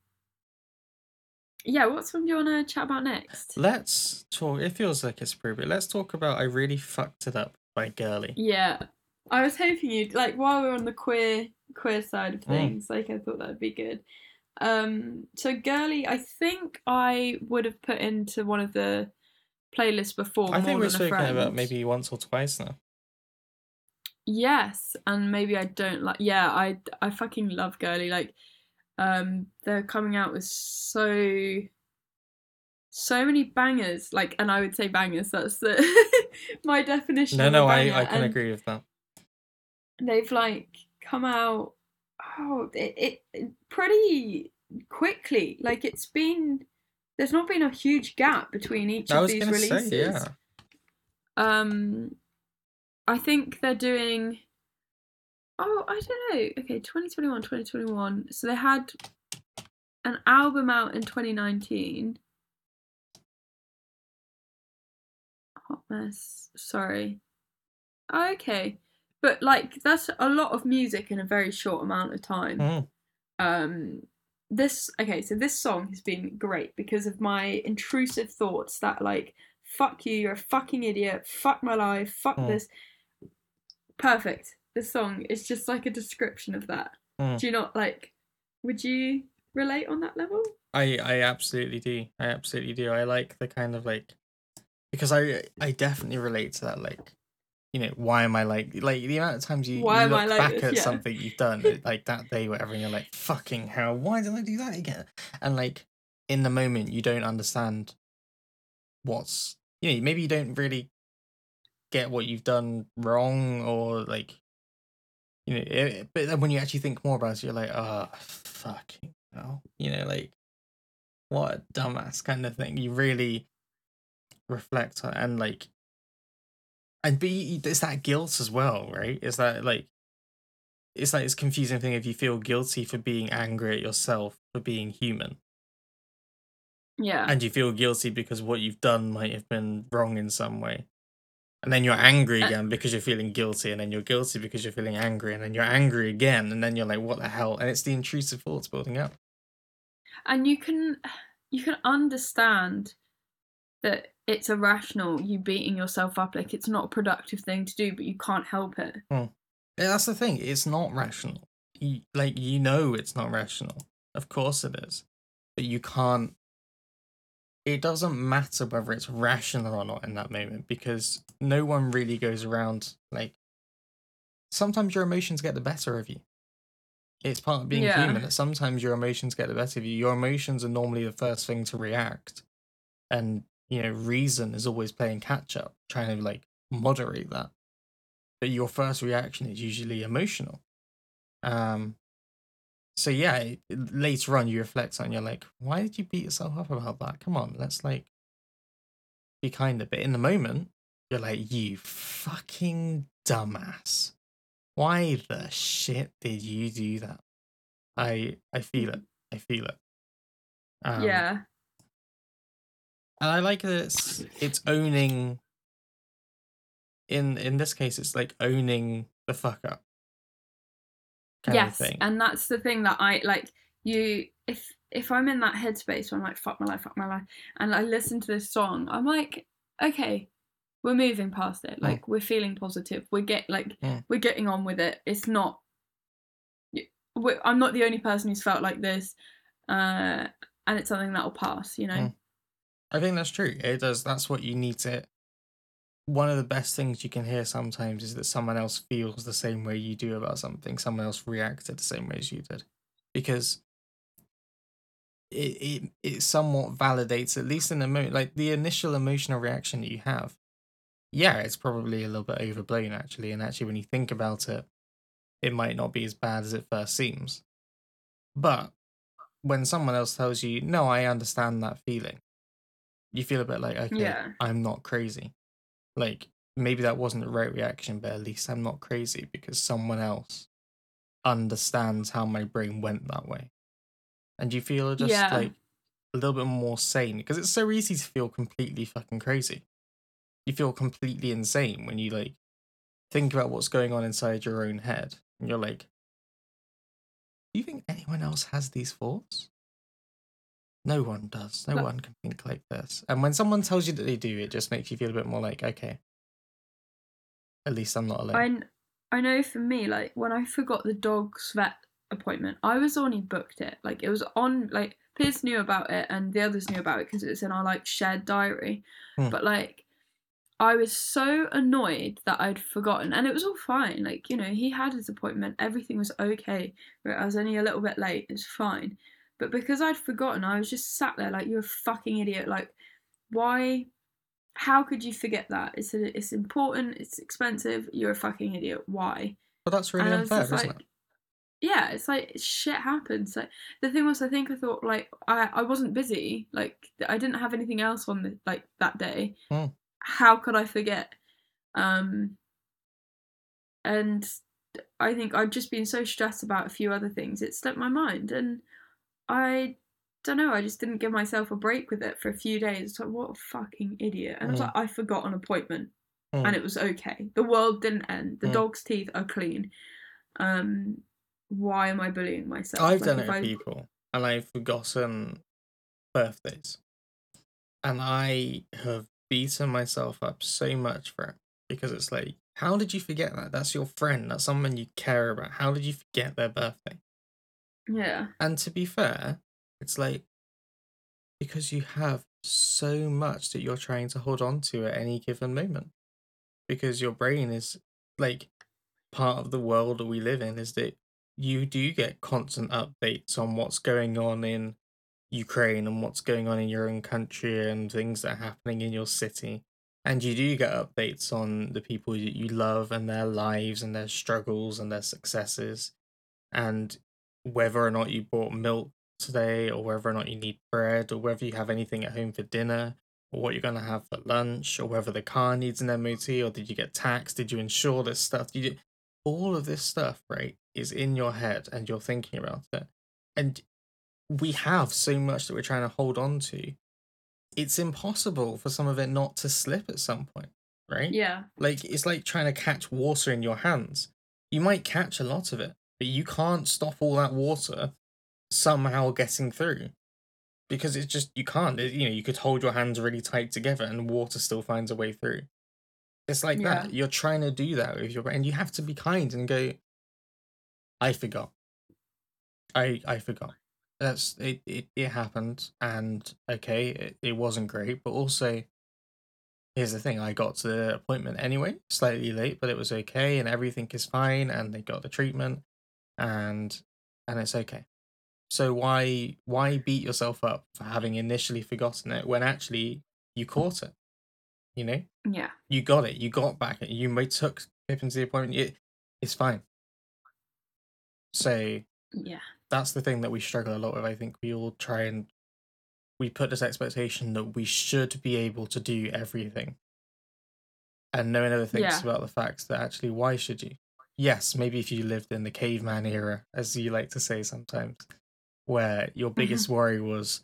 yeah. what's do you want to chat about next? Let's talk. It feels like it's appropriate. Let's talk about "I Really Fucked It Up" by Girli. Yeah. I was hoping you'd like while we're on the queer queer side of Mm. things, like I thought that'd be good. Um so girli, I think I would have put into one of the playlists before. I think we've spoken about maybe once or twice now. Yes, and maybe I don't like yeah, I I fucking love girli. Like um they're coming out with so so many bangers, like and I would say bangers, that's the my definition No, no, I, I can and- agree with that. they've like come out oh it, it, it pretty quickly like it's been there's not been a huge gap between each I of was these releases say, yeah. um i think they're doing oh i don't know. Okay 2021 2021 so they had an album out in 2019 hot mess. Sorry. Oh, okay. But like that's a lot of music in a very short amount of time. Mm. um this okay so this song has been great because of my intrusive thoughts that like fuck you you're a fucking idiot fuck my life fuck Mm. this. Perfect this song is just like a description of that Mm. do you not like would you relate on that level I I absolutely do. I absolutely do. I like the kind of like because I I definitely relate to that like you know why am I like like the amount of times you, you look like back this? at Yeah. something you've done like that day whatever and you're like fucking hell why did I do that again and like in the moment you don't understand what's you know maybe you don't really get what you've done wrong or like you know it, but then when you actually think more about it you're like oh fucking hell. You know like what a dumbass kind of thing. You really reflect on and like and be it's that guilt as well right? Is that like it's like it's confusing thing if you feel guilty for being angry at yourself for being human. Yeah. And you feel guilty because what you've done might have been wrong in some way and then you're angry Uh, again because you're feeling guilty and then you're guilty because you're feeling angry and then you're angry again and then you're like what the hell and it's the intrusive thoughts building up and you can you can understand that it's irrational you beating yourself up like it's not a productive thing to do but you can't help it Yeah, that's the thing. It's not rational. You, like you know, it's not rational. Of course it is, but you can't. It doesn't matter whether it's rational or not in that moment because no one really goes around like sometimes your emotions get the better of you. It's part of being Yeah. human that sometimes your emotions get the better of you. Your emotions are normally the first thing to react and you know reason is always playing catch up trying to like moderate that. But your first reaction is usually emotional. Um so yeah later on you reflect on you're like why did you beat yourself up about that come on let's like be kinder but in the moment you're like you fucking dumbass why the shit did you do that i i feel it i feel it um, yeah. and I like that it's it's owning. In in this case, it's like owning the fuck up. Yes and that's the thing that i like you if if i'm in that headspace where i'm like fuck my life fuck my life and i listen to this song i'm like okay we're moving past it like we're feeling positive we're get like Mm. we're getting on with it it's not we're, i'm not the only person who's felt like this uh and it's something that'll pass you know Mm. I think that's true. It does. That's what you need to. One of the best things you can hear sometimes is that someone else feels the same way you do about something. Someone else reacted the same way as you did, because it it, it somewhat validates, at least in the moment, like the initial emotional reaction that you have. Yeah, it's probably a little bit overblown actually, and actually when you think about it, it might not be as bad as it first seems. But when someone else tells you, "No, I understand that feeling," you feel a bit like, okay, Yeah. I'm not crazy. Like maybe that wasn't the right reaction, but at least I'm not crazy because someone else understands how my brain went that way. And you feel just Yeah. like a little bit more sane because it's so easy to feel completely fucking crazy. You feel completely insane when you like think about what's going on inside your own head and you're like, do you think anyone else has these thoughts? No one does. No But- one can think like this. And when someone tells you that they do, it just makes you feel a bit more like, okay, at least I'm not alone. I, I know for me, like when I forgot the dog's vet appointment, I was only booked it. Like it was on, like Piers knew about it and the others knew about it because it was in our like shared diary. Hmm. But like, I was so annoyed that I'd forgotten, and it was all fine. Like you know, he had his appointment, everything was okay. I was only a little bit late. It's fine. But because I'd forgotten, I was just sat there like you're a fucking idiot. Like, why? How could you forget that? It's a, it's important. It's expensive. You're a fucking idiot. Why? but that's really and unfair, isn't like, it? yeah, it's like shit happens. Like the thing was, I think I thought like I I wasn't busy. Like I didn't have anything else on the, like that day. Hmm. How could I forget? Um, and I think I'd just been so stressed about a few other things. It slipped my mind, and I don't know. I just didn't give myself a break with it for a few days. It's like what a fucking idiot. And I was Hmm. like, I forgot an appointment Hmm. and it was okay. The world didn't end. The Mm. dog's teeth are clean. Um, why am I bullying myself? I've Like, done if it with I- people, and I've forgotten birthdays, and I have beaten myself up so much for it because it's like, how did you forget that? That's your friend. That's someone you care about. How did you forget their birthday? Yeah, And to be fair, it's like because you have so much that you're trying to hold on to at any given moment. Because your brain is like part of the world that we live in is that you do get constant updates on what's going on in Ukraine and what's going on in your own country and things that are happening in your city. And you do get updates on the people that you love and their lives and their struggles and their successes. And whether or not you bought milk today, or whether or not you need bread, or whether you have anything at home for dinner, or what you're going to have for lunch, or whether the car needs an MOT, or did you get taxed? Did you insure this stuff? Did you all of this stuff, right, is in your head and you're thinking about it. And we have so much that we're trying to hold on to. It's impossible for some of it not to slip at some point, right? yeah, Like it's like trying to catch water in your hands. You might catch a lot of it, but you can't stop all that water somehow getting through. Because it's just you can't. It- you know, you could hold your hands really tight together and water still finds a way through. It's like Yeah. that. You're trying to do that with your brain. You have to be kind and go, I forgot. I I forgot. that's it, it, it happened and okay, it, it wasn't great, but also here's the thing, I got to the appointment anyway, slightly late, but it was okay and everything is fine and they got the treatment and and it's okay. So why why beat yourself up for having initially forgotten it when actually you caught it? You know? Yeah. You got it. You got back. You may took Pippin to the appointment. It, it's fine. So Yeah. that's the thing that we struggle a lot with. I think we all try and we put this expectation that we should be able to do everything. And no one ever thinks Yeah. about the fact that actually, why should you? Yes, maybe if you lived in the caveman era, as you like to say sometimes, where your mm-hmm. biggest worry was,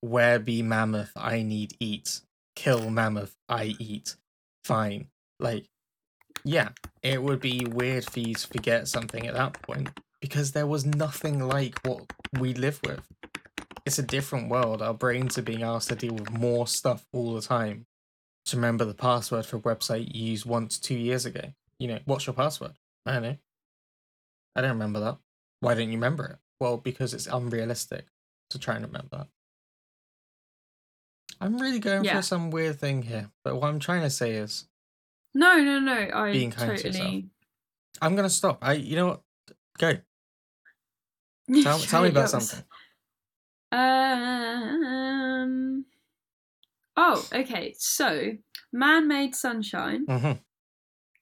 where be mammoth, I need eat. Kill mammoth, I eat. Fine. Like, yeah, it would be weird for you to forget something at that point because there was nothing like what we live with. It's a different world. Our brains are being asked to deal with more stuff all the time. To remember the password for a website you used once two years ago. You know, what's your password? I don't know. I don't remember that. Why don't you remember it? Well, because it's unrealistic to try and remember that. I'm really going Yeah. for some weird thing here, but what I'm trying to say is No, no, no. I Being kind to yourself. totally. I'm gonna stop. I you know what? Go. Tell, tell me about was- something. Um. Oh, okay. So, man-made sunshine. hmm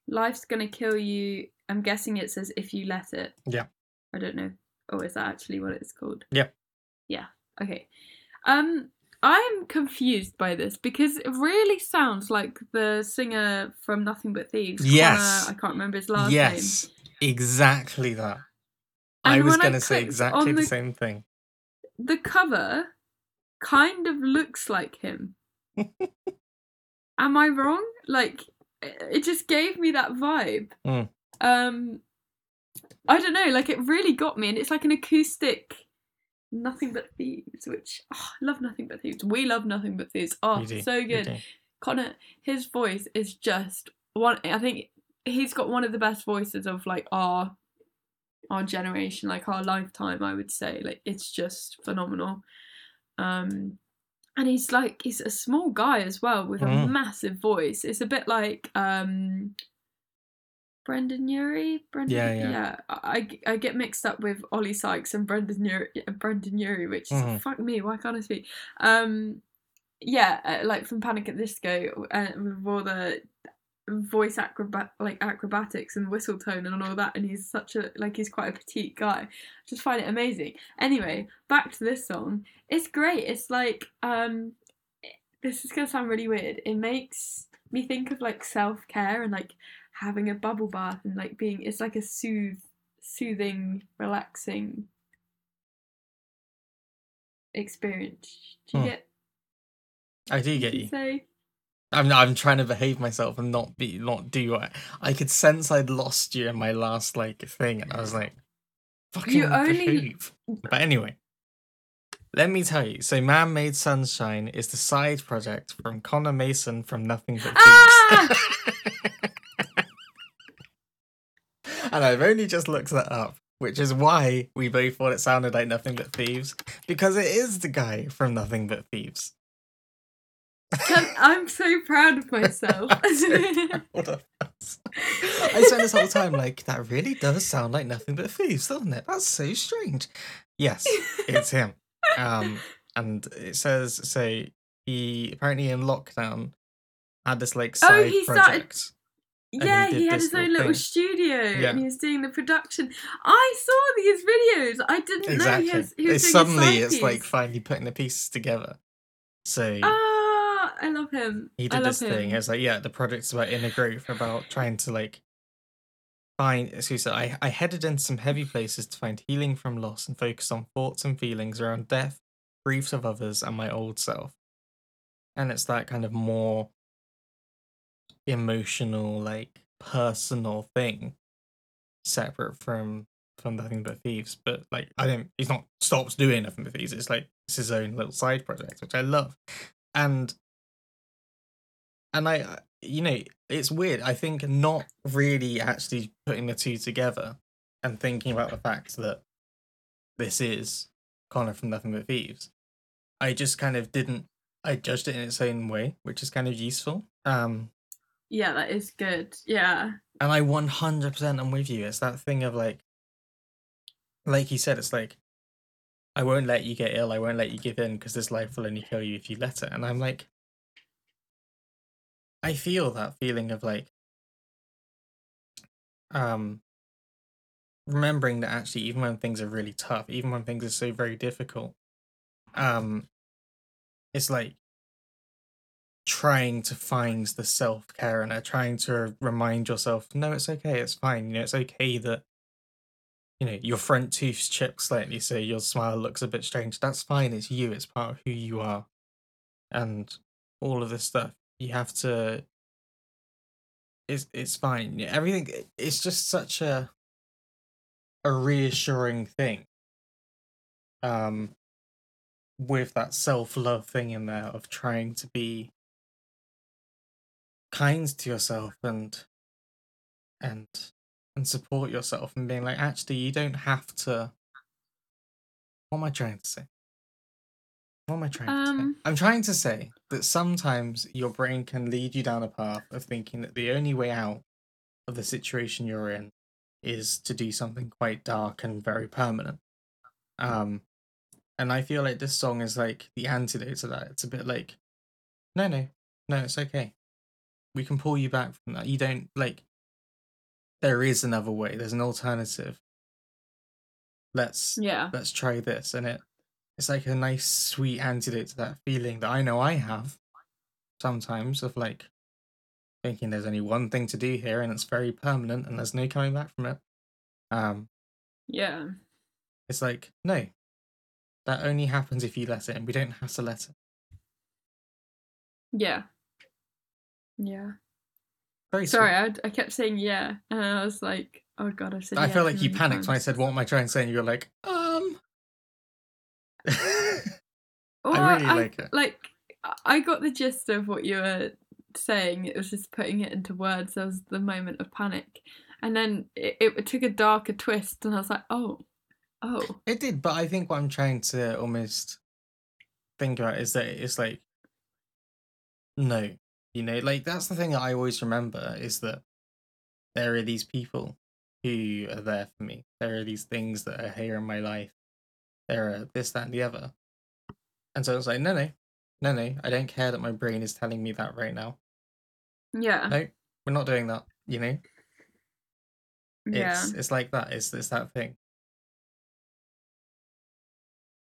Life's gonna kill you. I'm guessing it says if you let it. Yeah. I don't know. Oh, is that actually what it's called? Yeah. Yeah. Okay. Um, I'm confused by this because it really sounds like the singer from Nothing But Thieves. Yes. Conor, I can't remember his last name. Yes, exactly that. I was gonna say exactly the the- same thing. The cover kind of looks like him. Am I wrong? Like, it it just gave me that vibe. Mm. Um, I don't know. Like, it really got me, and it's like an acoustic. Nothing but thieves, which oh, I love nothing but thieves. We love nothing but thieves. Oh, so good. Conor, his voice is just one. I think he's got one of the best voices of like our our generation, like our lifetime. I would say, like it's just phenomenal. Um, and he's like he's a small guy as well with a Mm. massive voice. It's a bit like um. Brendon Urie, Brendon, Yeah, yeah. yeah. I, I get mixed up with Oli Sykes and Brendon Urie, Brendon Urie, which is Mhm. fuck me. Why can't I speak? Um, yeah, uh, like from Panic at the Disco, uh, with all the voice acrobat like acrobatics and whistle tone and all that, and he's such a like he's quite a petite guy. I just find it amazing. Anyway, back to this song. It's great. It's like um, this is gonna sound really weird. It makes me think of like self care and like having a bubble bath and like being. It's like a soothe, soothing, relaxing experience. Do you Hmm. get? I do get you you. Say? I'm I'm trying to behave myself and not be not do what I could sense I'd lost you in my last like thing, and I was like, fucking only- behave. But anyway, let me tell you. So, Man Made Sunshine is the side project from Conor Mason from Nothing But Thieves. Ah! and I've only just looked that up, which is why we both thought it sounded like Nothing But Thieves, because it is the guy from Nothing But Thieves. I'm so proud of myself. What a fuss. I spent this whole time like that really does sound like nothing but thieves, doesn't it? That's so strange. Yes, it's him. Um, and it says so he apparently in lockdown had this like Oh, side he project. he yeah, did he, had his own little thing. studio Yeah. and he was doing the production. I saw these videos. I didn't Exactly. know he was, he was it's suddenly it's like finally putting the pieces together. So Ah, I love him. he I did love this thing. him. It's like, yeah, the project's about inner growth, about trying to like find. He said, I, I headed into some heavy places to find healing from loss and focus on thoughts and feelings around death, griefs of others, and my old self. And it's that kind of more emotional, like personal thing, separate from from nothing but thieves. But like, I don't. He's not stops doing nothing but thieves. It's like it's his own little side project, which I love, and and I, you know, it's weird. I think not really actually putting the two together and thinking about the fact that this is Conor from Nothing But Thieves. I just kind of didn't. I judged it in its own way, which is kind of useful. Um, Yeah, that is good. Yeah. and I 100% am with you. It's that thing of like, like you said, it's like, I won't let you get ill. I won't let you give in because this life will only kill you if you let it. And I'm like, I feel that feeling of like, um, remembering that actually, even when things are really tough, even when things are so very difficult, um, it's like trying to find the self care and uh, trying to remind yourself, no, it's okay, it's fine. You know, it's okay that you know your front tooth's chipped slightly, so your smile looks a bit strange. That's fine. It's you. It's part of who you are, and all of this stuff. You have to. It's it's fine. Everything. It's just such a. A reassuring thing. Um. With that self love thing in there of trying to be kind to yourself and and and support yourself and being like actually you don't have to what am i trying to say? What am i trying to Um, say i'm trying to say that sometimes your brain can lead you down a path of thinking that the only way out of the situation you're in is to do something quite dark and very permanent. Um and i feel like this song is like the antidote to that. It's a bit like no no no it's okay we can pull you back from that. You don't like there is another way. There's an alternative. Let's Yeah. let's try this and it it's like a nice sweet antidote to that feeling that I know I have sometimes of like thinking there's only one thing to do here and it's very permanent and there's no coming back from it. Um Yeah. it's like no. That only happens if you let it and we don't have to let it. Yeah. Yeah. Very Sorry. I, I kept saying yeah, and I was like, oh god, I said. I yeah feel like you panicked when I said what am I trying to say and you were like, um Well, I really like it. Like, I- I got the gist of what you were saying. It was just putting it into words. There was the moment of panic, and then it, it took a darker twist, and I was like, oh, oh, It did, but I think what I'm trying to almost think about is that it's like, no, you know, like that's the thing that I always remember is that there are these people who are there for me. There are these things that are here in my life. There are this, that, and the other. And so it's like, no, no, no, no, I don't care that my brain is telling me that right now. yeah, No, we're not doing that, you know? yeah, It's it's like that. It's it's that thing.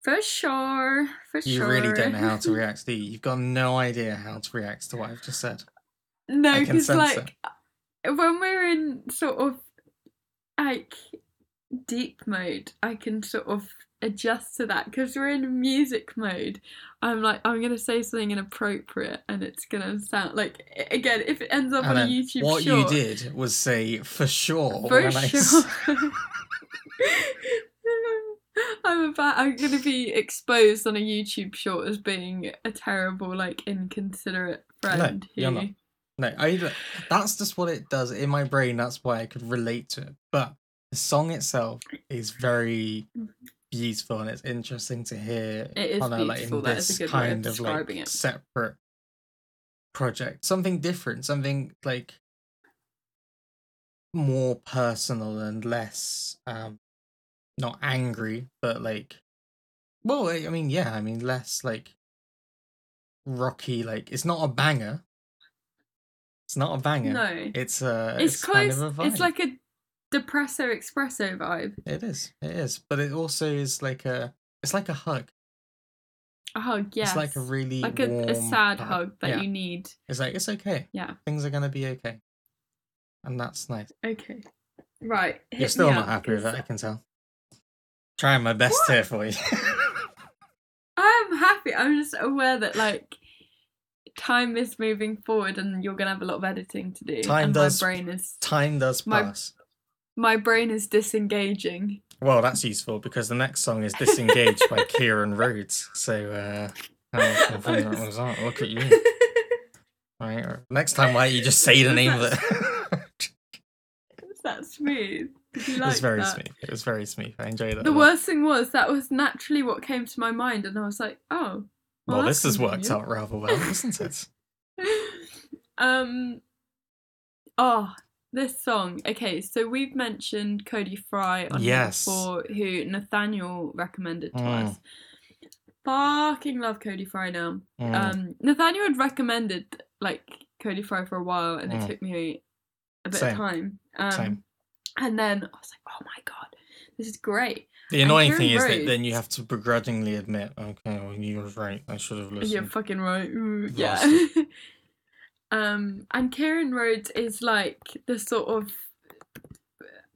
For sure, for You sure. You really don't know how to react, do you? You've got no idea how to react to what I've just said. No, because sense it. like when we're in sort of like deep mode, I can sort of adjust to that. Because we're in music mode, I'm like, I'm gonna say something inappropriate, and it's gonna sound like again if it ends up And on a YouTube what short. you did was say for sure. for sure. I'm about. I'm gonna be exposed on a YouTube short as being a terrible, like inconsiderate friend. you're who-. No, I. That's just what it does in my brain. That's why I could relate to it. But the song itself is very beautiful, and it's interesting to hear. It is like, beautiful, in is a this good way of kind of like it. separate project, something different, something like more personal and less um not angry, but like well, I mean, yeah, I mean less like rocky, like it's not a banger. It's not a banger. No, It's uh it's, it's, close. kind of a vibe. it's like a depresso espresso vibe. it is. It is. But it also is like a it's like a hug. A hug, yes. It's like a really like a, a sad hug that Yeah. you need. It's like it's okay. Yeah. Things are gonna be okay. And that's nice. Okay. Right. You're still not up, happy with it, I can tell. Trying my best What? here for you. I'm happy. I'm just aware that like time is moving forward and you're gonna have a lot of editing to do. Time and does- my brain is Time does My- pass. my brain is disengaging. Well, that's useful because the next song is Disengaged by Kieran Rhodes. So, uh, how convenient was that? Look at you. Right. Next time, why don't you just say the name of it? Is that smooth? It was very that? smooth. It was very smooth. I enjoyed it. The worst thing was that was naturally what came to my mind, and I was like, oh. Well, that's this has worked out rather well, hasn't it? um oh this song okay so we've mentioned cody fry on Yes. before who nathaniel recommended to Mm. us fucking love cody fry now Mm. um nathaniel had recommended like cody fry for a while and Mm. it took me a bit Same. of time um Same. And then i was like oh my god this is great The annoying thing is that then you have to begrudgingly admit, okay, well, you were right. I should have listened. You're fucking right. Mm, yeah. Um, and Kieran Rhodes is like the sort of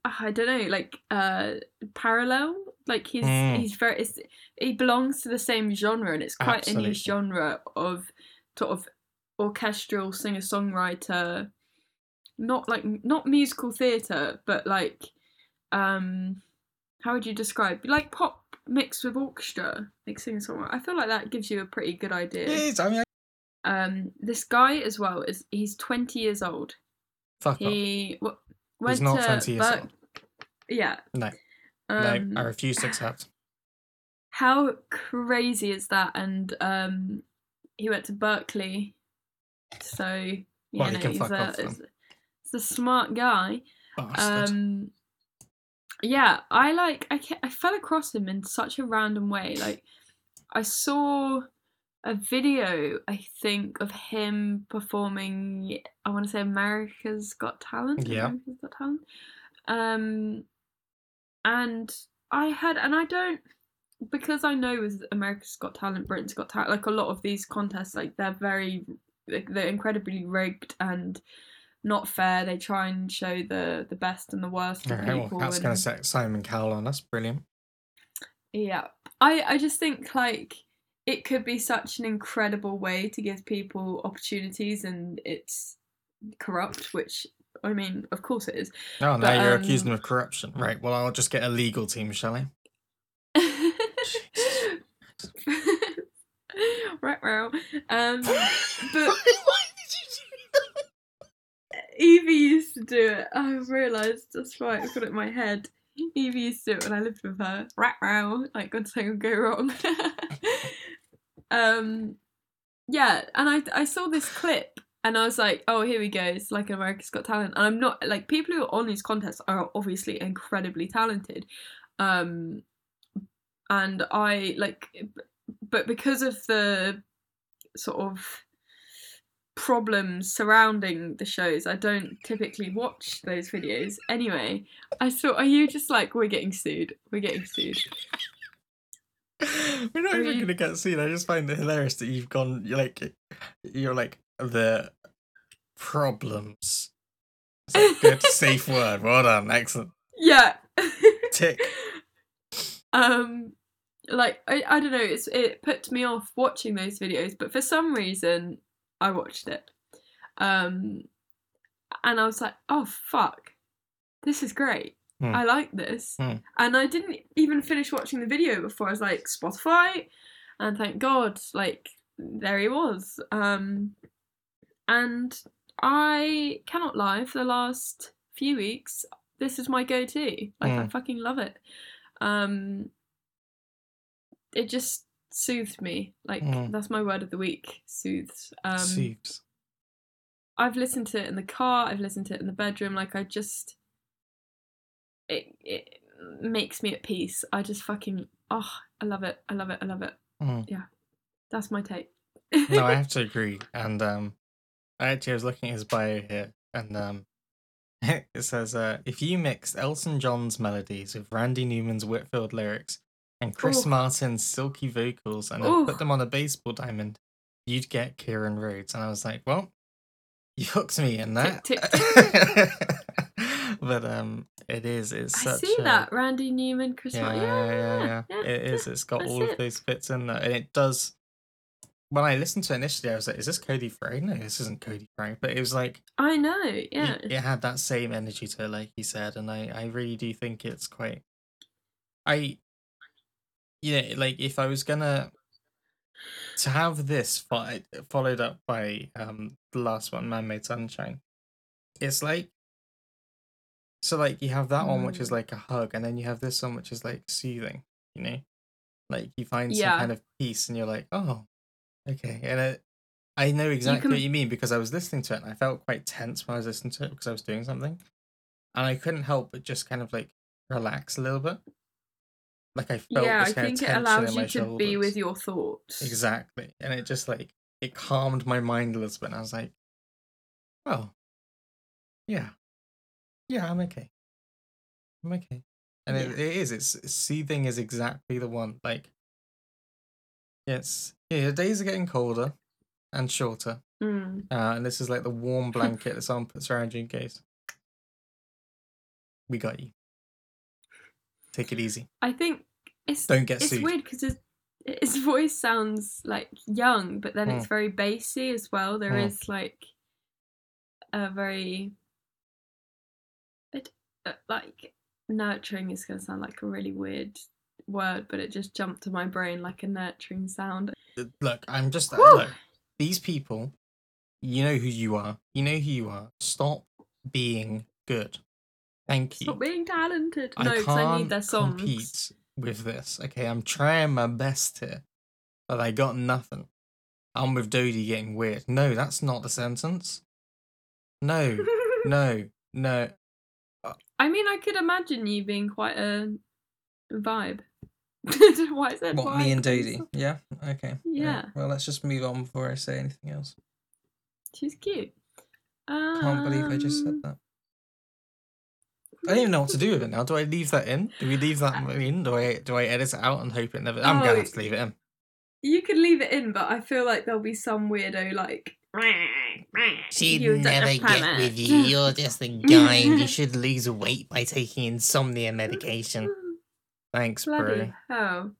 I don't know, like uh parallel. Like he's Mm. he's very it's, he belongs to the same genre, and it's quite a Absolutely. niche genre of sort of orchestral singer songwriter. Not like not musical theatre, but like um how would you describe like pop mixed with orchestra, like songwriter. I feel like that gives you a pretty good idea It is. I mean, um this guy as well is he's 20 years old fuck he w- went He's not to 20 years Ber- old. yeah No. um, no, I refuse to accept. how crazy is that and um he went to Berklee so you Well, he know can he's fuck a, off. He's, a smart guy Bastard. um yeah i like I, I fell across him in such a random way like i saw a video i think of him performing i want to say america's got talent Yeah. america's got talent um and i had and i don't because i know with america's got talent britain's got talent like a lot of these contests like they're very like, they're incredibly rigged and not fair. They try and show the the best and the worst of Okay, well, people. that's going to set Simon Cowell on. That's brilliant. Yeah, I I just think like it could be such an incredible way to give people opportunities, and it's corrupt, which I mean, of course it is. Oh, now But, you're accusing um, him of corruption. Right, well, I'll just get a legal team, shall I? right, well, um, but Why did you do Evie used to do it. I realised that's right. I've got it in my head. Evie used to do it when I lived with her. Rat row, like good thing would go wrong. um, yeah, and I I saw this clip and I was like, oh, here we go. It's like America's Got Talent, and I'm not like people who are on these contests are obviously incredibly talented. Um, and I like, but because of the sort of problems surrounding the shows. I don't typically watch those videos. Anyway, I saw. Are you just like we're getting sued? We're getting sued. We're not Are even you- to get sued. I just find it hilarious that you've gone, you're like, you're like, the problems. It's a good, safe word. Well done. Excellent. Yeah. Tick. um, like I, I don't know. It's it put me off watching those videos, but for some reason I watched it. Um, and I was like, oh fuck, this is great. Hmm. I like this. Hmm. And I didn't even finish watching the video before I was like Spotify, and thank God, like there he was. Um, and I cannot lie. For the last few weeks, this is my go-to. Like I Hmm. fucking love it. Um, it just soothed me. Like Hmm. that's my word of the week. Soothes. Um, Soothes. I've listened to it in the car. I've listened to it in the bedroom. Like I just, it it makes me at peace. I just fucking oh, I love it. I love it. I love it. Mm. That's my take. no, I have to agree. And um, I actually was looking at his bio here, and um, it says uh, if you mix Elton John's melodies with Randy Newman's Whitfield lyrics and Chris Ooh. Martin's silky vocals, and put them on a baseball diamond, you'd get Kieran Rhodes. And I was like, well, you hooked me in that. Tick, but um, it is. It's I such see a, that Randy Newman, Chris. yeah, Martin. yeah, yeah, yeah, It is. It's got all of it. those bits in there, and it does. When I listened to it initially, I was like, "Is this Cody Fry? No, this isn't Cody Fry." But it was like, I know. it- Yeah. it, had that same energy to it, like you said, and I, I really do think it's quite. I, you know, like if I was gonna to have this fo- followed up by um the last one, Man Made Sunshine, it's like So like you have that one which is Mm. like a hug, and then you have this one which is like soothing. You know, like you find some kind of peace, and you're like, oh, okay. And it, I know exactly can- what you mean because I was listening to it, and I felt quite tense when I was listening to it because I was doing something, and I couldn't help but just kind of like relax a little bit. Like I felt yeah, this I think it allows you to shoulders. be with your thoughts. Exactly. And it just like it calmed my mind a little bit. And I was like, oh, yeah. Yeah, I'm okay. I'm okay. And it, it is. It's seething is exactly the one. Like it's yeah, the days are getting colder and shorter. Mm. Uh, and this is like the warm blanket that someone puts around you in case. We got you. Take it easy. I think it's Don't get it's sued. weird because his, his voice sounds like young, but then Hmm. it's very bassy as well. There is Hmm. like a very it uh, like nurturing is going to sound like a really weird word, but it just jumped to my brain like a nurturing sound. Uh, Look, I'm just Whew. look. These people, you know who you are. You know who you are. Stop being good. Thank you. Stop being talented. I no, because I need their songs. compete with this. Okay, I'm trying my best here, but I got nothing. I'm with Dodie getting weird. No, that's not the sentence. No, no, no. I mean, I could imagine you being quite a vibe. Why is that? What me and Dodie? Yeah. Okay. Yeah. Well, let's just move on before I say anything else. She's cute. I can't believe I just said Um, that. I don't even know what to do with it now. Do I leave that in? Do we leave that in? Do I do I edit it out and hope it never? I'm Oh, gonna have to leave it in. You could leave it in, but I feel like there'll be some weirdo like. She'd "You're such a never get with you. You're just a guy you should lose weight by taking insomnia medication. Thanks, Bloody bro. hell.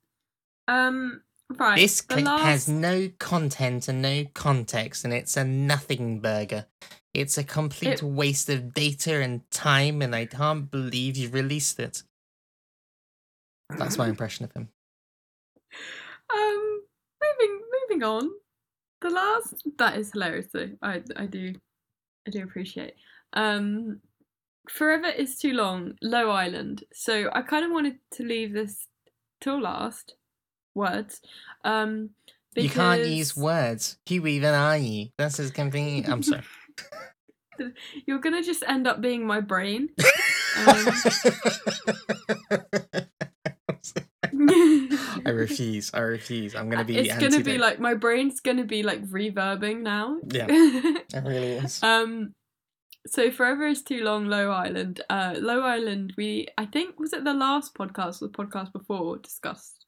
Um. Right. This clip last... has no content and no context, and it's a nothing burger. It's a complete It- waste of data and time, and I can't believe you released it. That's my impression of him. Um. Moving. Moving on. The last. That is hilarious, though. I. I do. I do appreciate. Um. Forever is too long. Low Island. So I kind of wanted to leave this till last. Words. Um. You can't use words. Who even are you? This is completely. I'm sorry. You're gonna just end up being my brain. Um, I refuse. I refuse. I'm gonna be. It's gonna be like my brain's gonna be like reverbing now. Yeah. It really is. um. So forever is too long. Low Island. Uh, Low Island. We I think was it the last podcast or the podcast before discussed.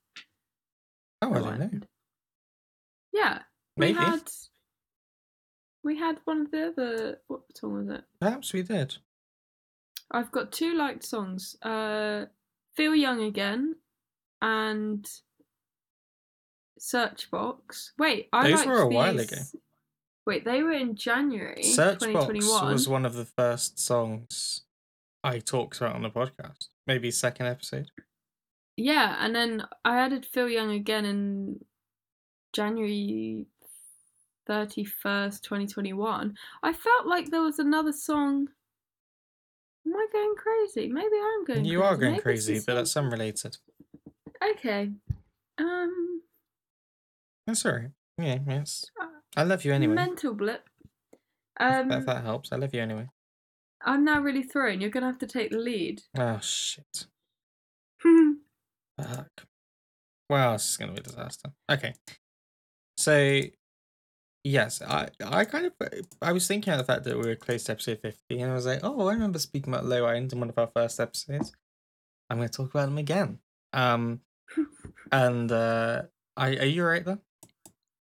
oh, I don't know. Island. Yeah. We had. We had one of the other. What song was it? Perhaps we did. I've got two liked songs. Uh, Feel Young Again and Search Box. Wait, I Those were a while ago. Wait, they were in January Searchbox 2021. was one of the first songs I talked about on the podcast. Maybe second episode. Yeah, and then I added Feel Young Again in January 31st, 2021. I felt like there was another song. Am I going crazy? Maybe I'm going crazy. you crazy. are going Maybe crazy, but that's unrelated. Okay. Um. That's alright. Yeah, yes. Uh, I love you anyway. Mental blip. Um, if that helps, I love you anyway. I'm now really thrown. You're gonna have to take the lead. Oh shit. Fuck. Wow, this is gonna be a disaster. Okay. So yes, I I kind of I was thinking of the fact that we were close to episode fifty, and I was like, oh, I remember speaking about Low Island in one of our first episodes. I'm gonna talk about them again. Um and uh are, are you alright there?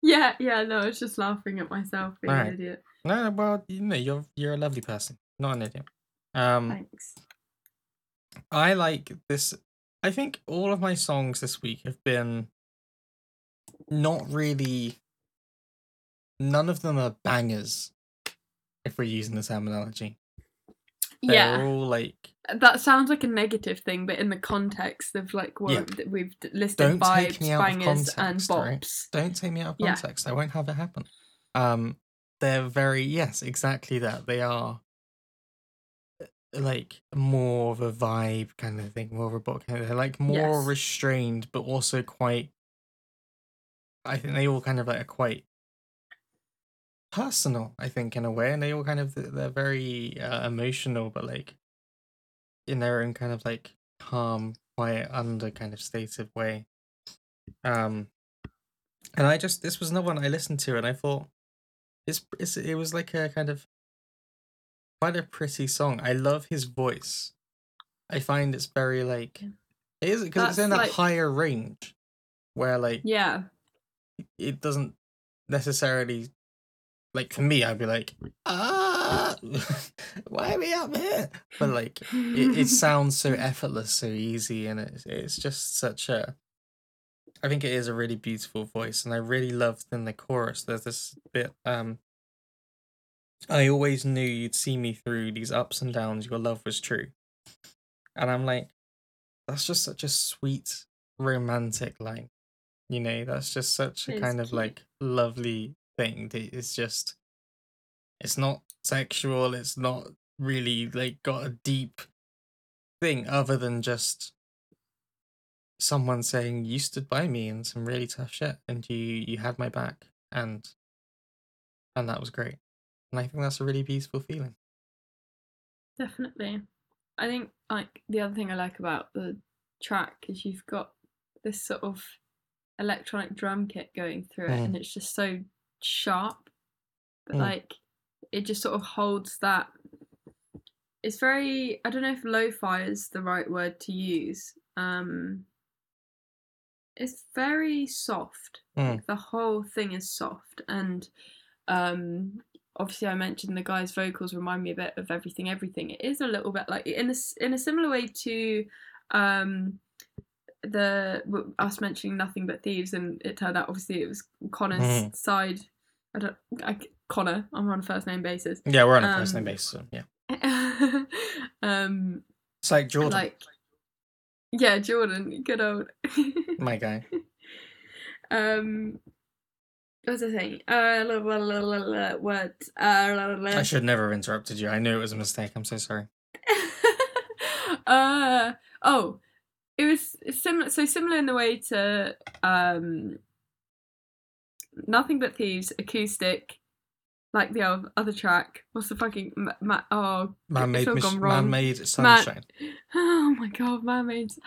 yeah, yeah. No, I was just laughing at myself being Alright. an idiot. No, well, you know, you're you're a lovely person, not an idiot. Um Thanks. I like this. I think all of my songs this week have been not really. None of them are bangers, if we're using the terminology. They're yeah, all like. that sounds like a negative thing, but in the context of like what Yeah. we've listed Don't vibes, take me out of bangers, and context, right? bops. Don't take me out of Yeah. context. I won't have it happen. Um, they're very yes, exactly that. They are. like more of a vibe kind of thing, more of a book kind of thing. like more Yes. restrained, but also quite. I think they all kind of like are quite personal. I think in a way, and they all kind of they're very uh, emotional, but like in their own kind of like calm, quiet, under kind of stated way. Um, and I just this was another one I listened to, and I thought it's, it's it was like a kind of quite a pretty song. I love his voice. I find it's very like it is because it's in that like- higher range where like Yeah. it doesn't necessarily like for me I'd be like ah why are we up here? But like it, it sounds so effortless so easy and it's, it's just such a I think it is a really beautiful voice and I really loved in the chorus. There's this bit um I always knew you'd see me through these ups and downs your love was true. And I'm like that's just such a sweet romantic line you know? That's just such a kind of like lovely thing it's just it's not sexual it's not really like got a deep thing other than just someone saying you stood by me in some really tough shit and you you had my back and and that was great and i think that's a really beautiful feeling Definitely. I think like the other thing I like about the track is you've got this sort of electronic drum kit going through it Mm. and it's just so sharp. But Mm. like it just sort of holds that it's very I don't know if lo-fi is the right word to use. Um it's very soft. Mm. Like the whole thing is soft and um obviously I mentioned the guy's vocals remind me a bit of everything everything. It is a little bit like in a in a similar way to um the us mentioning nothing but thieves and it turned out obviously it was Conor's Mhm. side I don't I, Conor I'm on a first name basis. yeah we're on a first name Um, basis so yeah um it's like jordan like yeah Jordan good old my guy um what was I saying? Uh, la, la, la, la, la, word. Uh, la, la, la. i should never have interrupted you i knew it was a mistake i'm so sorry uh oh, it was similar. So similar in the way to um, nothing but thieves acoustic, like the other track. What's the fucking ma- ma- oh man-made all mis- man-made sunshine oh my god, mermaids.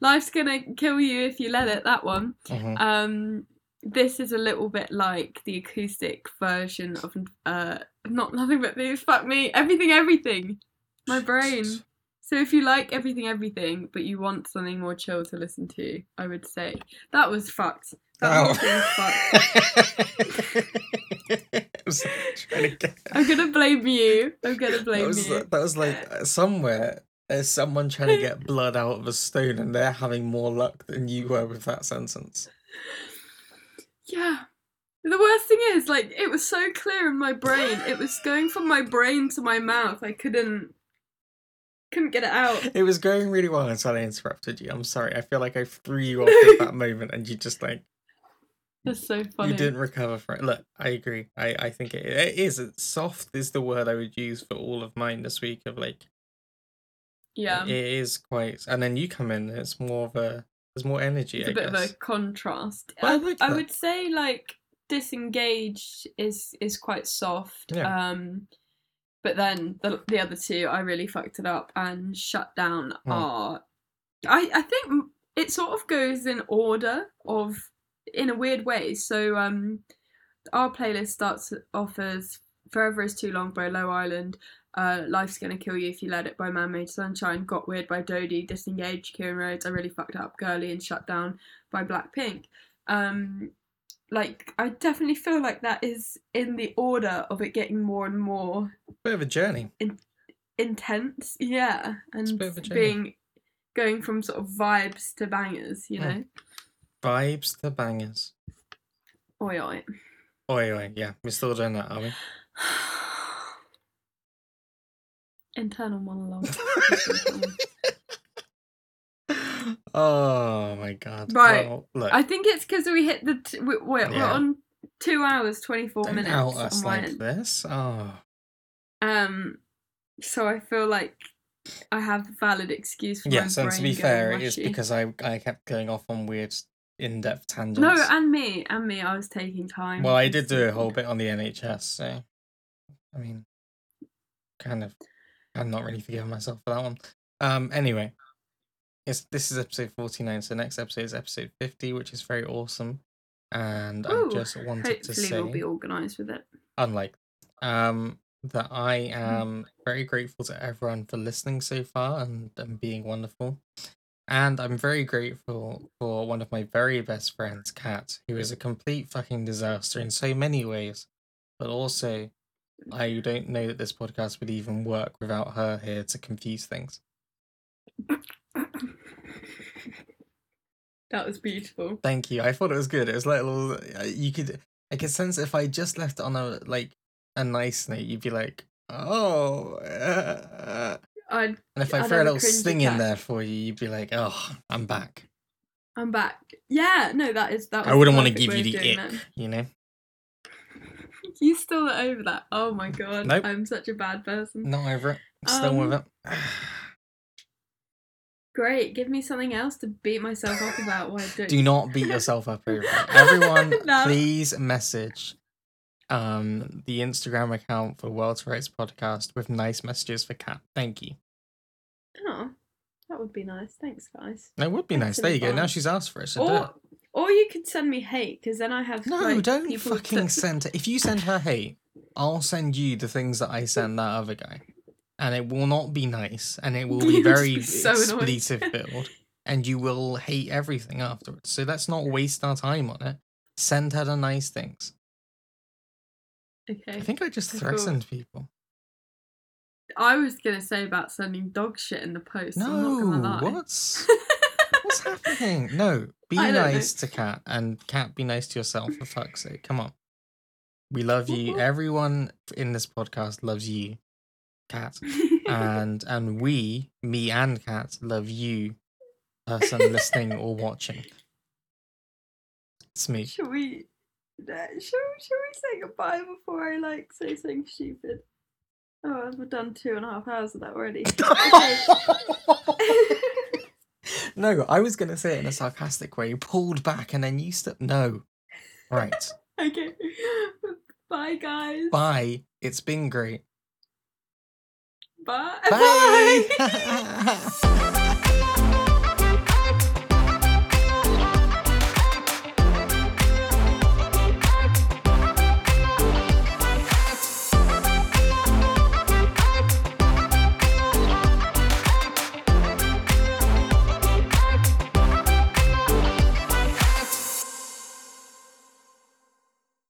Life's gonna kill you if you let it. That one. Mhm. Um, this is a little bit like the acoustic version of uh, not nothing but Thieves, Fuck me, everything, everything. My brain. So if you like everything, everything, but you want something more chill to listen to, I would say that was fucked. That Oh. whole thing was fucked. I was trying to get I'm gonna blame you. I'm gonna that blame was, you. that was like uh, somewhere there's someone trying to get blood out of a stone and they're having more luck than you were with that sentence Yeah. The worst thing is, like, it was so clear in my brain. It was going from my brain to my mouth. I couldn't, couldn't get it out. it was going really well until i interrupted you i'm sorry i feel like i threw you off at that moment and you just like That's so funny. you didn't recover from it look i agree i i think it, it is soft is the word i would use for all of mine this week of like Yeah. it is quite and then you come in it's more of a there's more energy it's I a bit guess. of a contrast. But I like I would say like disengaged is is quite soft. Yeah. Um but then the the other two I really fucked it up and shut down Hmm. are I I think it sort of goes in order of in a weird way. So um our playlist starts off as Forever is Too Long by Low Island, uh, Life's Gonna Kill You If You Let It by Man Made Sunshine, Got Weird by Dodie, Disengaged, Kieran Rhodes, I Really Fucked Up, Girli and Shut Down by Blackpink. Um, like, I definitely feel like that is in the order of it getting more and more bit of a journey intense, yeah, and bit of a journey. being going from sort of vibes to bangers, you know. Vibes to bangers Oi oi. oi oi yeah we're still doing that are we Internal monologue. oh my god Right. well, look I think it's because we hit the t- we, we're, we're Yeah. on two hours twenty four don't minutes out us like end. this oh Um, so I feel like I have a valid excuse for Yes, and to be fair, it is because I I kept going off on weird in-depth tangents. no, and me, and me. I was taking time. well, I did do a whole bit on the NHS, so I mean, kind of, I'm not really forgiving myself for that one. Um, anyway, it's this is episode 49, so next episode is episode 50, which is very awesome, and Ooh, I just wanted to say, we'll be organised with it. unlike, um, that I Mm-hmm. am very grateful to everyone for listening so far and, and being wonderful. And I'm very grateful for one of my very best friends, Kat, who is a complete fucking disaster in so many ways. But also, I don't know that this podcast would even work without her here to confuse things. that was beautiful. Thank you. I thought it was good. It was like a little, uh, you could, I could sense if I just left it on a like a nice note, you'd be like, oh. uh," I And if I I'd throw a little sting in there for you, you'd be like, oh, I'm back. I'm back. Yeah, no, that is that. I wouldn't want to give you the ick, that. you know? You still are over that. Oh my god. Nope. I'm such a bad person. Not over it. Still with Um, it. Great. Give me something else to beat myself up about. Why don't. Do not beat yourself up over it. Everyone, No. please message um the Instagram account for World to Rights podcast with nice messages for Kat. Thank you. Oh, that would be nice. Thanks, guys. That would be Thanks nice. There you go. Now she's asked for it. So Or, or you could send me hate because then I have No, like, don't fucking send her. If you send her hate, I'll send you the things that I send that other guy. And it will not be nice and it will be very be so expletive filled. And you will hate everything afterwards. So let's not waste our time on it. Send her the nice things. Okay. I think I just Cool. threatened people. I was gonna say about sending dog shit in the post. I'm not No, gonna lie. what's what's happening? No, be don't know. nice to Kat and Kat be nice to yourself for fuck's sake. Come on. We love you. Mm-hmm. Everyone in this podcast loves you, Kat, and and we, me and Kat, love you, person listening or watching. It's me. Should we? Should, should we say goodbye before I like say something stupid? Oh, I've done two and a half hours of that already. no, I was gonna say it in a sarcastic way. You pulled back and then you stepped. No, right. okay. Bye, guys. Bye. It's been great. Bye. Bye.